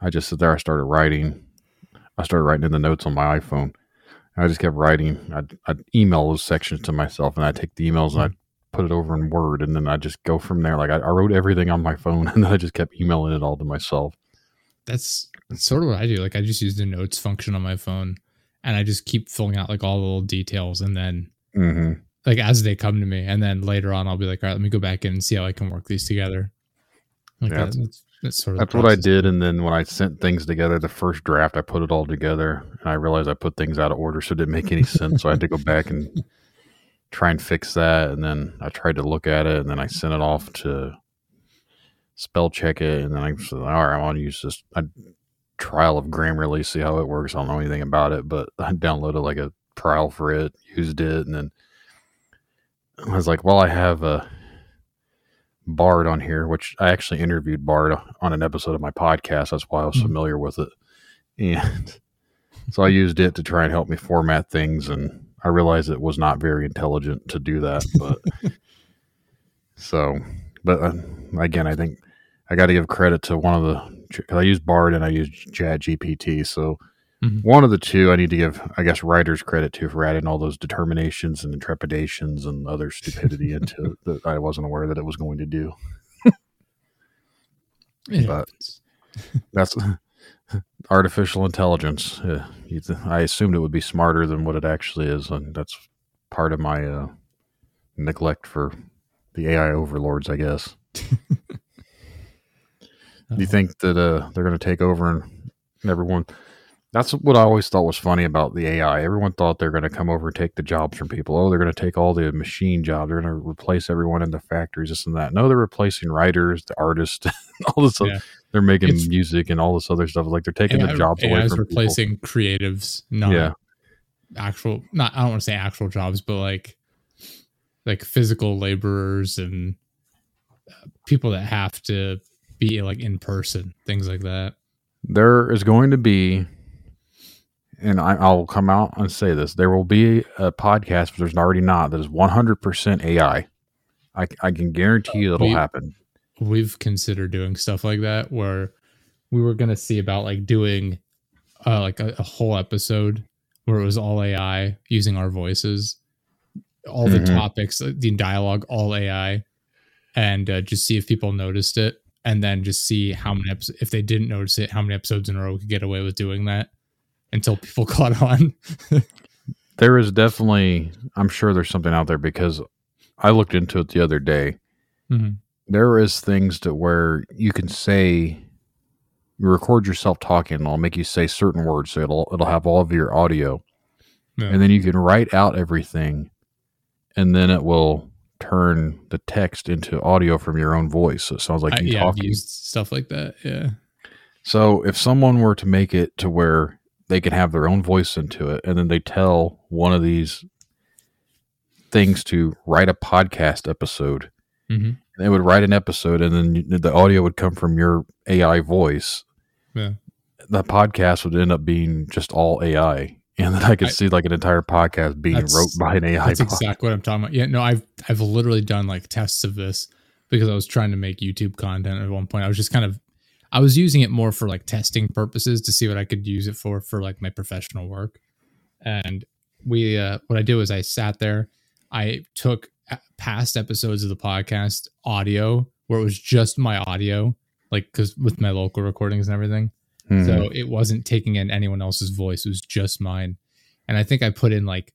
I just sit there. I started writing. I started writing in the notes on my iPhone. I just kept writing. I'd, I'd email those sections to myself and I'd take the emails and I'd put it over in Word, and then I just go from there. Like I, I wrote everything on my phone, and then I just kept emailing it all to myself. That's, that's sort of what I do. Like I just use the notes function on my phone, and I just keep filling out like all the little details, and then Mm-hmm. like as they come to me, and then later on I'll be like, all right, let me go back in and see how I can work these together. Like Yeah, that, that's, that's sort of That's what I did, and then when I sent things together, the first draft, I put it all together, and I realized I put things out of order, so it didn't make any sense. so I had to go back and try and fix that, and then I tried to look at it, and then I sent it off to spell check it, and then I said, "All right, I want to use this a trial of Grammarly, see how it works." I don't know anything about it, but I downloaded like a trial for it, used it, and then I was like, "Well, I have a." Bard on here, which I actually interviewed Bard on an episode of my podcast. That's why I was Mhm. familiar with it. And so I used it to try and help me format things. And I realize it was not very intelligent to do that. But so, but uh, again, I think I got to give credit to one of the, because I use Bard and I use Chat GPT. So Mhm. one of the two I need to give, I guess, writers credit to for adding all those determinations and trepidations and other stupidity into it that I wasn't aware that it was going to do. But- That's artificial intelligence. Uh, I assumed it would be smarter than what it actually is, and that's part of my uh, neglect for the AI overlords, I guess. Do you think that uh, they're going to take over and everyone? That's what I always thought was funny about the AI. Everyone thought they're going to come over and take the jobs from people. Oh, they're going to take all the machine jobs. They're going to replace everyone in the factories, this and that. No, they're replacing writers, the artists, all this. Yeah. They're making It's- music and all this other stuff. Like they're taking AI the jobs away is from people. replacing creatives, not Yeah. actual. Not I don't want to say actual jobs, but like like physical laborers and uh, people that have to be like in person, things like that. there is going to be, and I, I'll come out and say this: there will be a podcast, if there's already not, that is 100% AI. I, I can guarantee you that'll We- happen. We've considered doing stuff like that where we were gonna see about like doing uh, like a, a whole episode where it was all AI using our voices, all the Mhm. topics, the dialogue, all AI, and uh, just see if people noticed it, and then just see how many episodes. If they didn't notice it, how many episodes in a row we could get away with doing that until people caught on. There is definitely, I'm sure there's something out there because I looked into it the other day. Mhm. There is things to where you can say, you record yourself talking, and it'll make you say certain words. So it'll it'll have all of your audio, Yeah. and then you can write out everything, and then it will turn the text into audio from your own voice. So it sounds like I, you I've talking. used stuff like that. Yeah. So if someone were to make it to where they can have their own voice into it, and then they tell one of these things to write a podcast episode, hmm they would write an episode, and then the audio would come from your AI voice. Yeah. The podcast would end up being just all AI, and then I could I- see like an entire podcast being wrote by an AI. That's bot. exactly what I'm talking about. Yeah, no, I've I've literally done like tests of this because I was trying to make YouTube content at one point. I was just kind of I was using it more for like testing purposes to see what I could use it for for like my professional work. And we uh what I did was I sat there, I took past episodes of the podcast audio where it was just my audio like cuz with my local recordings and everything. Mhm. So it wasn't taking in anyone else's voice. It was just mine. And I think I put in like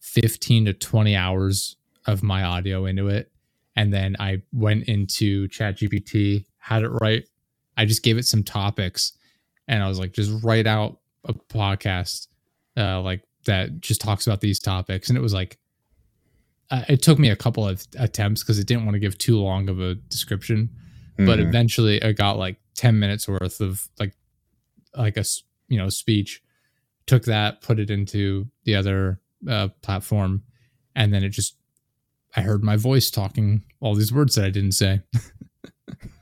15 to 20 hours of my audio into it. And then I went into ChatGPT, had it write. I just gave it some topics and I was like, just write out a podcast uh, like that just talks about these topics. And it was like uh, it took me a couple of attempts because it didn't want to give too long of a description, but Mhm. eventually I got like 10 minutes worth of like like a, you know speech took that put it into the other uh, platform and then it just I heard my voice talking all these words that I didn't say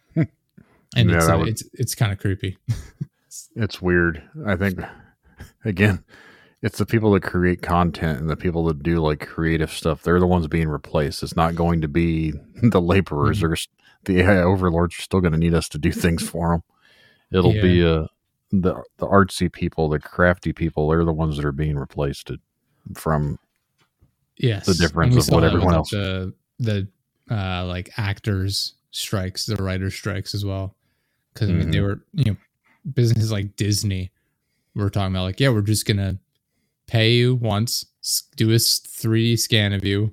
and Yeah, it's, uh, would- it's it's kind of creepy it's weird. I think again, it's the people that create content and the people that do like creative stuff. They're the ones being replaced. It's not going to be the laborers. Mhm. There's the AI overlords are still going to need us to do things for them. It'll Yeah. be uh, the the artsy people, the crafty people. They're the ones that are being replaced from yes the difference of what everyone else- the the uh like actors strikes the writer strikes as well because I mean, they Mhm. were you know businesses like disney were talking about like yeah we're just gonna pay you once do a s- 3d scan of you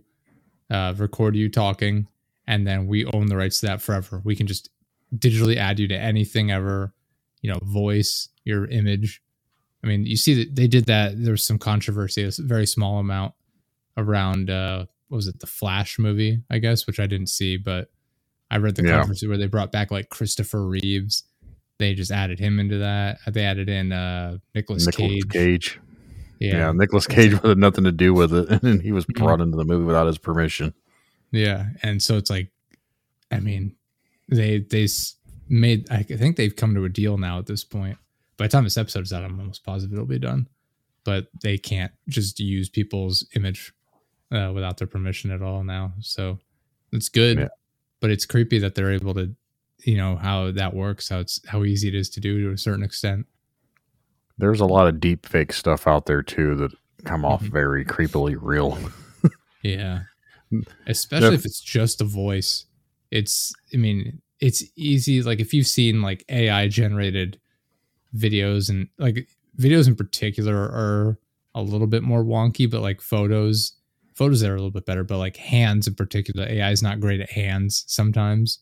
uh record you talking and then we own the rights to that forever we can just digitally add you to anything ever you know voice your image i mean you see that they did that there was some controversy a very small amount around uh what was it the flash movie i guess which i didn't see but i read the Yeah. controversy where they brought back like christopher reeves they just added him into that they added in uh Nicolas cage, Cage. Yeah, yeah Nicolas Cage had nothing to do with it, and he was Mhm. brought into the movie without his permission. yeah and so it's like i mean they they made i think they've come to a deal now at this point by the time this episode is out i'm almost positive it'll be done but they can't just use people's image uh, without their permission at all now so it's good Yeah. But it's creepy that they're able to you know how that works how it's how easy it is to do to a certain extent There's a lot of deep fake stuff out there too that come off Mhm. very creepily real. Yeah. Especially if it's just a voice. It's I mean, it's easy like if you've seen like AI generated videos and like videos in particular are a little bit more wonky, but like photos, photos that are a little bit better, but like hands in particular, AI is not great at hands sometimes.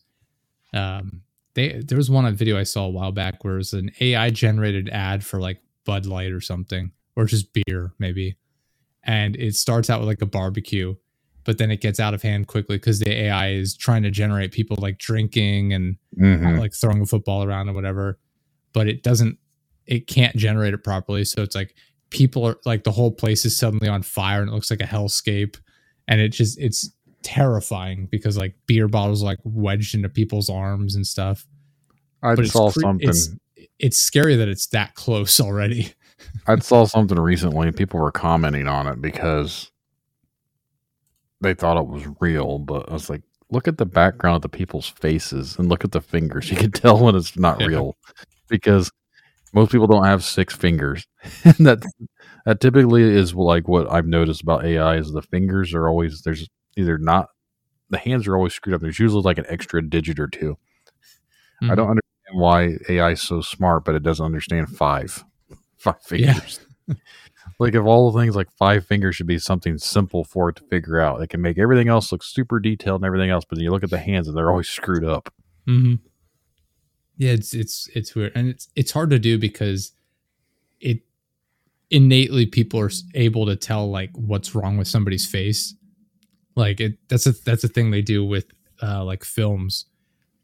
Um they there was one on video I saw a while back where it was an AI generated ad for like Bud Light or something, or just beer, maybe. And it starts out with like a barbecue, but then it gets out of hand quickly because the AI is trying to generate people like drinking and Mhm. like throwing a football around or whatever. But it doesn't, it can't generate it properly. So it's like people are like the whole place is suddenly on fire and it looks like a hellscape. And it just, it's terrifying because like beer bottles are, like wedged into people's arms and stuff. I but it's saw cre- something. It's, it's scary that it's that close already. I saw something recently, people were commenting on it because they thought it was real. But I was like, look at the background of the people's faces and look at the fingers. You can tell when it's not Yeah. real because most people don't have six fingers. and that that typically is like what I've noticed about AI is the fingers are always there's either not the hands are always screwed up. There's usually like an extra digit or 2 I Mhm. don't understand why AI is so smart, but it doesn't understand five, five Yeah. fingers. like if all the things like five fingers should be something simple for it to figure out. It can make everything else look super detailed and everything else, but then you look at the hands and they're always screwed up. hmm Yeah, it's it's it's weird, and it's it's hard to do because it innately people are able to tell like what's wrong with somebody's face. Like it, that's a that's a thing they do with uh, like films.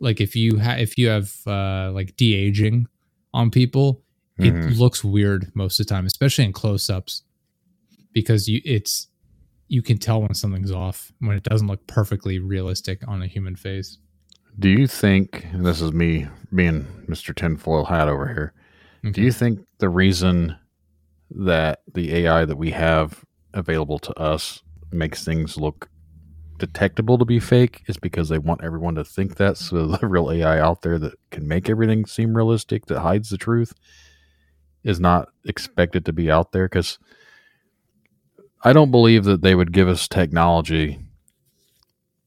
Like if you have if you have uh, like de aging on people, it Mhm. looks weird most of the time, especially in close ups, because you it's you can tell when something's off when it doesn't look perfectly realistic on a human face. Do you think, and this is me being Mr. Tinfoil Hat over here, do you think the reason that the AI that we have available to us makes things look detectable to be fake is because they want everyone to think that so the real AI out there that can make everything seem realistic that hides the truth is not expected to be out there cuz I don't believe that they would give us technology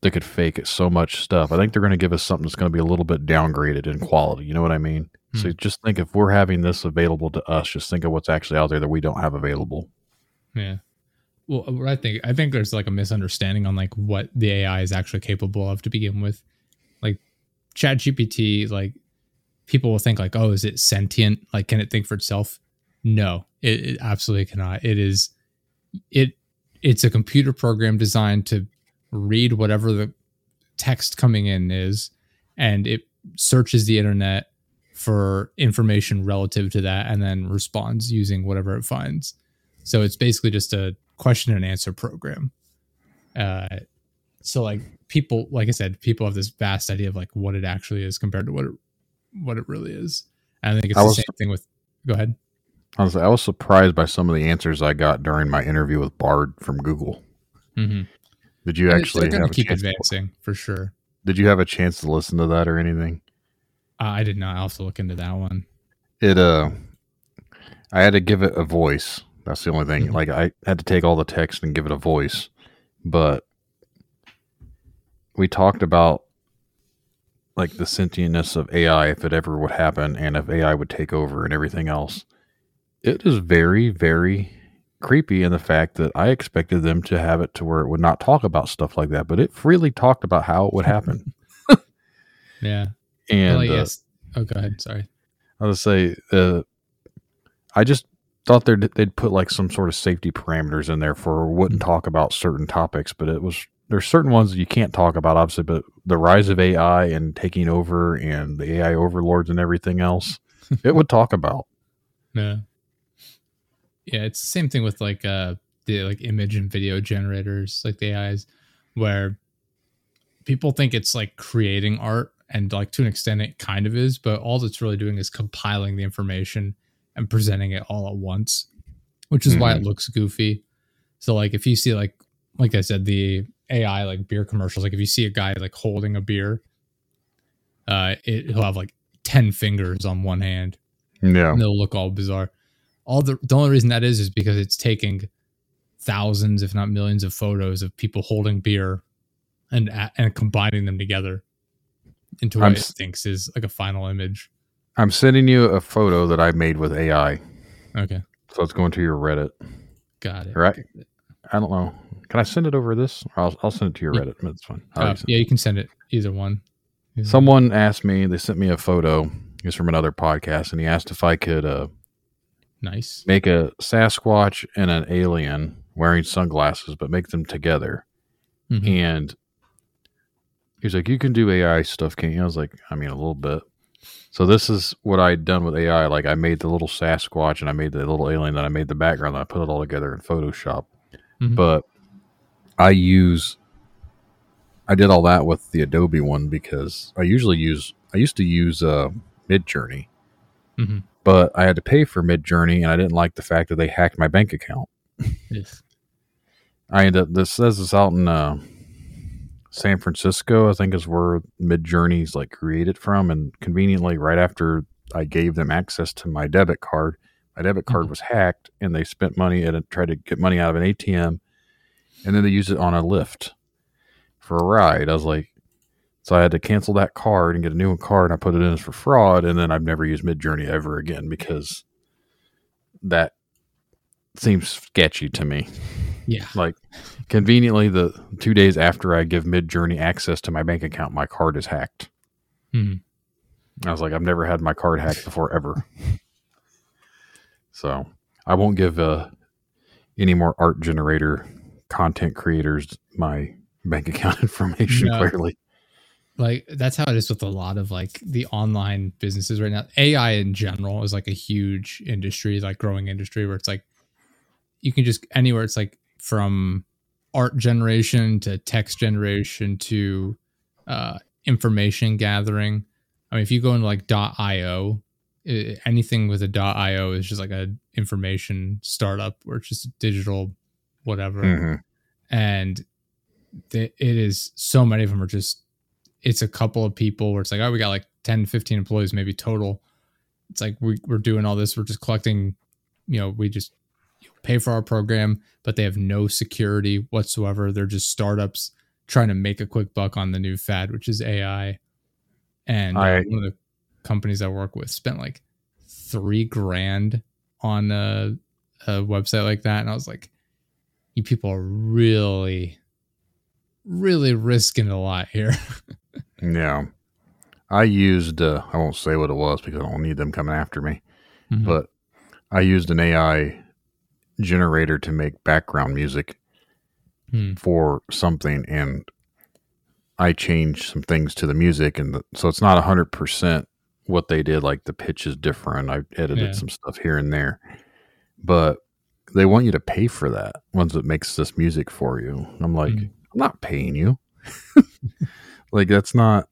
that could fake so much stuff. I think they're going to give us something that's going to be a little bit downgraded in quality. You know what I mean? So Hmm. just think if we're having this available to us, just think of what's actually out there that we don't have available. Yeah. Well, what I think I think there's like a misunderstanding on like what the AI is actually capable of to begin with. Like Chat GPT, like people will think like, oh, is it sentient? Like, can it think for itself? No, it, it absolutely cannot. It is it it's a computer program designed to read whatever the text coming in is, and it searches the internet for information relative to that and then responds using whatever it finds. So it's basically just a question and answer program. Uh, so like people, like I said, people have this vast idea of like what it actually is compared to what it what it really is. And I think it's I the was- same thing with. Go ahead. Honestly, I was surprised by some of the answers I got during my interview with Bard from Google. Mm-hmm. Did you actually they're have to keep advancing for sure. Did you have a chance to listen to that or anything? Uh, I did not. Have to look into that one. It uh, I had to give it a voice. That's the only thing. Mhm. Like I had to take all the text and give it a voice, but we talked about like the sentientness of AI if it ever would happen and if AI would take over and everything else. It is very, very creepy in the fact that I expected them to have it to where it would not talk about stuff like that, but it freely talked about how it would happen. Yeah. And well, uh. Oh, go ahead. Sorry. I was say, uh, I just thought they'd they'd put like some sort of safety parameters in there for wouldn't talk about certain topics, but it was there's certain ones you can't talk about, obviously. But the rise of AI and taking over, and the AI overlords and everything else, it would talk about. Yeah. Yeah, it's the same thing with like uh the like image and video generators, like the AIs, where people think it's like creating art and like to an extent it kind of is, but all it's really doing is compiling the information and presenting it all at once, which is why it looks goofy. So like if you see like like I said, the AI like beer commercials, like if you see a guy like holding a beer, uh it, he'll have like 10 fingers on one hand Yeah, and they'll look all bizarre. All the the only reason that is is because it's taking thousands, if not millions, of photos of people holding beer and and combining them together into what I'm it thinks is like a final image. I'm sending you a photo that I made with AI, Okay, so it's going to your Reddit. got it. Right? I don't know. Can I send it over this? Or I'll I'll send it to your. Reddit. That's fine. Uh, yeah, you can send it either one. Either Someone asked me, they sent me a photo. It's from another podcast, and he asked if I could uh, one. Nice. make a Sasquatch and an alien wearing sunglasses, but make them together. Mhm. And he's like, You can do AI stuff, can't you? I was like, I mean, a little bit. So this is what I'd done with AI. Like I made the little Sasquatch and I made the little alien, then I made the background, and I put it all together in Photoshop. Mhm. But I use I did all that with the Adobe one because I usually use I used to use uh Mid Mhm. but I had to pay for Midjourney and I didn't like the fact that they hacked my bank account. Yes. I ended up this says it's out in uh, San Francisco, I think is where Midjourney's like created from, and conveniently right after I gave them access to my debit card, my debit card Mhm. was hacked, and they spent money and tried to get money out of an ATM, and then they used it on a Lyft for a ride. I was like, so I had to cancel that card and get a new card, and I put it in as for fraud, and then I've never used Midjourney ever again because that seems sketchy to me. Yeah. Like conveniently, the two days after I give Midjourney access to my bank account, my card is hacked. Mhm. I was like, I've never had my card hacked before ever. so I won't give uh, any more art generator content creators my bank account information No. clearly. Like that's how it is with a lot of like the online businesses right now. Ai in general is like a huge industry like growing industry where it's like you can just anywhere it's like from art generation to text generation to uh information gathering. I mean if you go into like io anything with a io is just like a information startup or it's just digital whatever. Mhm. and it is so many of them are just it's a couple of people where it's like oh we got like 10 15 employees maybe total. It's like we, we're doing all this. We're just collecting you know we just pay for our program but they have no security whatsoever. They're just startups trying to make a quick buck on the new fad which is ai and uh, I- one of the companies i work with spent like three grand on a, a website like that. And i was like you people are really really risking a lot here Yeah. I used, uh, I won't say what it was because I don't need them coming after me. Mhm. but I used an AI generator to make background music. Hmm. for something and I changed some things to the music and the, so it's not 100% what they did like the pitch is different. I edited Yeah. some stuff here and there. But they want you to pay for that once it makes this music for you. I'm like, Hmm. I'm not paying you. like that's not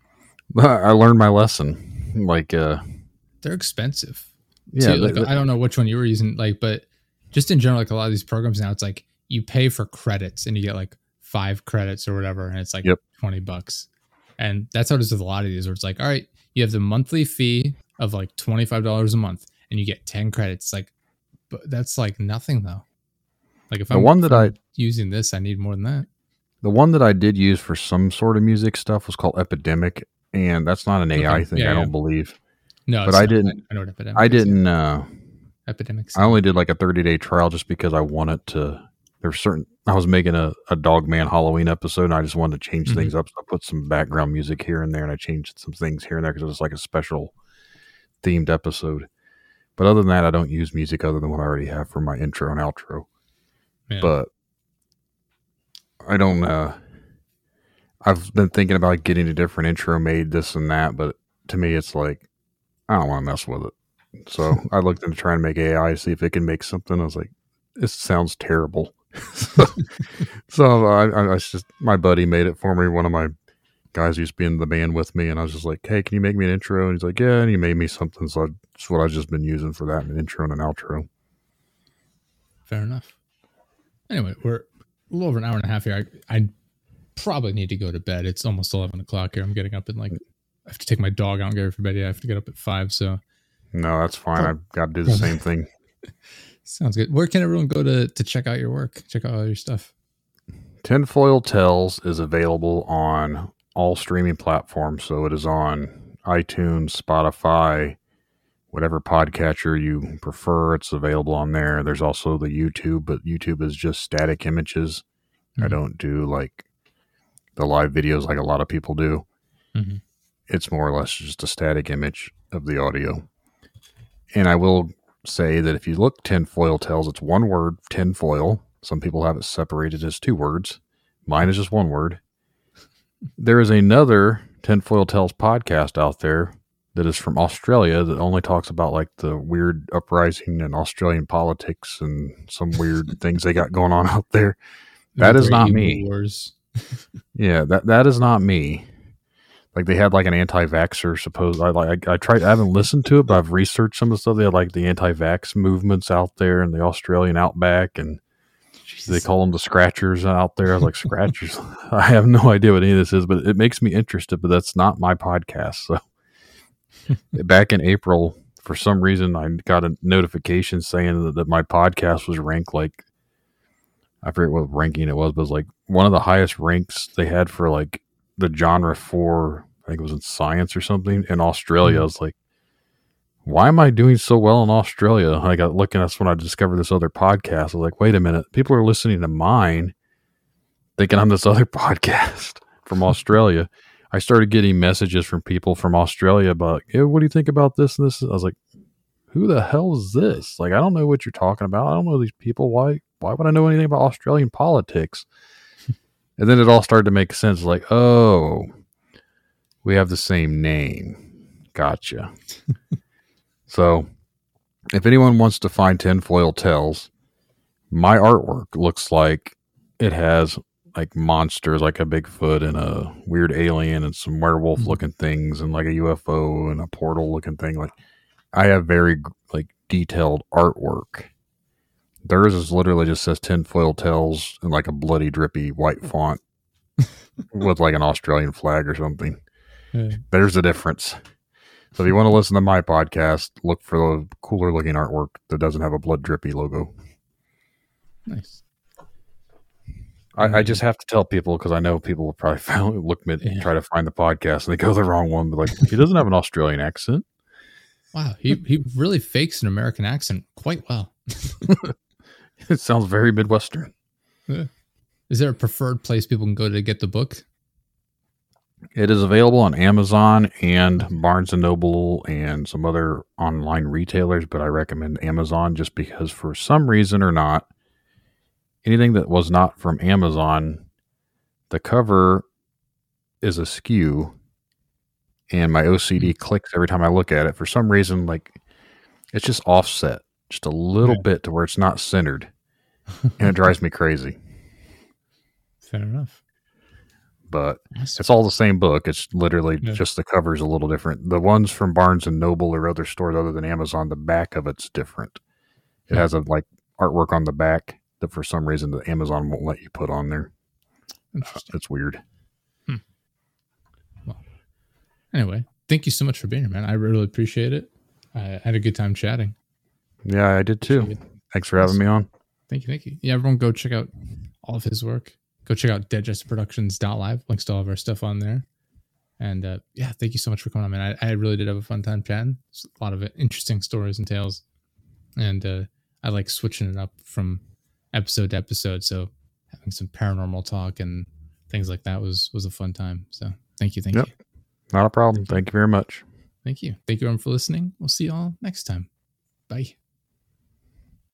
I learned my lesson. Like uh They're expensive. yeah, too. Like, they- I don't know which one you were using, like, but just in general, like a lot of these programs now, it's like you pay for credits and you get like five credits or whatever, and it's like Yep. twenty bucks. And that's how it is with a lot of these, where it's like, all right, you have the monthly fee of like twenty five dollars a month, and you get ten credits. Like, but that's like nothing though. Like if The I'm one that I'm I- using this, I need more than that. The one that I did use for some sort of music stuff was called Epidemic, and that's not an AI Okay. thing. Yeah, I yeah. don't believe. No, But I didn't- I know what epidemic. I yeah. didn't. uh epidemics. I only did like a thirty day trial just because I wanted to. There's certain. I was making a, a Dogman Halloween episode, and I just wanted to change Mhm. things up. So I put some background music here and there, and I changed some things here and there because it was like a special themed episode. But other than that, I don't use music other than what I already have for my intro and outro. Yeah. But I don't. uh I've been thinking about getting a different intro made, this and that, but to me, it's like I don't want to mess with it. So I looked into trying to make AI see if it can make something. I was like, this sounds terrible. so so I, I, I just my buddy made it for me. One of my guys used to be in the band with me, and I was just like, "Hey, can you make me an intro?" And he's like, "Yeah," and he made me something. So that's what I've just been using for that, an intro and an outro. Fair enough. Anyway, we're a little over an hour and a half here. I, I probably need to go to bed. It's almost eleven o'clock here. I'm getting up in like I have to take my dog out and get her for bed. Yeah, I have to get up at five. So No, that's fine. I've got to do the same thing. sounds good. Where can everyone go to to check out your work? Check out all your stuff. Tinfoil Tales is available on all streaming platforms. So it is on iTunes, Spotify, whatever podcatcher you prefer. It's available on there. There's also the YouTube, but YouTube is just static images. I Mhm. don't do like the live videos like a lot of people do. Mhm. It's more or less just a static image of the audio. And I will say that if you look tinfoil tales, it's one word, tinfoil. Some people have it separated as two words. Mine is just one word. There is another tinfoil tales podcast out there that is from Australia that only talks about like the weird uprising in Australian politics and some weird things they got going on out there. That is not me. Wars. Yeah, that that is not me. Like they had like an anti-vaxxer. Suppose I like I, I tried. I haven't listened to it, but I've researched some of the stuff. They had like the anti-vax movements out there and the Australian outback, and they call them the scratchers out there. I was like scratchers. I have no idea what any of this is, but it makes me interested. But that's not my podcast. So back in April, for some reason, I got a notification saying that, that my podcast was ranked like I forget what ranking it was, but it was like one of the highest ranks they had for like the genre for I think it was in science or something in Australia. Mm-hmm. I was like, why am I doing so well in Australia? I got looking. That's when I discovered this other podcast. I was like, wait a minute, people are listening to mine, thinking I'm this other podcast from Australia. I started getting messages from people from Australia about, yeah, what do you think about this and this? I was like, who the hell is this? Like, I don't know what you're talking about. I don't know these people. Why? Why would I know anything about Australian politics? and then it all started to make sense. Like, oh, we have the same name. Gotcha. so, if anyone wants to find tinfoil tales, my artwork looks like it has like monsters, like a Bigfoot and a weird alien and some werewolf mm. looking things and like a UFO and a portal looking thing. Like, I have very like detailed artwork. Theirs is literally just says tinfoil tales in like a bloody drippy white mm. font with like an Australian flag or something. Yeah. There's the difference. So if you want to listen to my podcast, look for the cooler looking artwork that doesn't have a blood drippy logo. Nice. I, I just mm-hmm. have to tell people because I know people will probably found, look me Yeah. try to find the podcast and they go the wrong one. But like, he doesn't have an Australian accent. Wow, he he really fakes an American accent quite well. It sounds very Midwestern. Is there a preferred place people can go to get the book? It is available on Amazon and Barnes and Noble and some other online retailers, but I recommend Amazon just because for some reason or not, anything that was not from Amazon, the cover is askew, and my OCD Hmm. clicks every time I look at it. For some reason, like it's just offset just a little Yeah. bit to where it's not centered, and it drives me crazy. Fair enough. But it's all the same book. It's literally Yeah. just the cover's a little different. The ones from Barnes and Noble or other stores other than Amazon, the back of it's different. It Yeah. has a like artwork on the back that for some reason the Amazon won't let you put on there. It's weird. Anyway, thank you so much for being here, man. I really appreciate it. I had a good time chatting. Yeah, I did too. Thanks for having me on. Thank you, thank you. Yeah, everyone go check out all of his work. Go check out deadjustproductions.live. Links to all of our stuff on there. And uh, yeah, thank you so much for coming on, man. I, I really did have a fun time chatting. It's a lot of interesting stories and tales. And uh, I like switching it up from episode to episode. So having some paranormal talk and things like that was was a fun time. So thank you, thank Yep. you. Not a problem. Thank you very much. Thank you. Thank you everyone for listening. We'll see you all next time. Bye.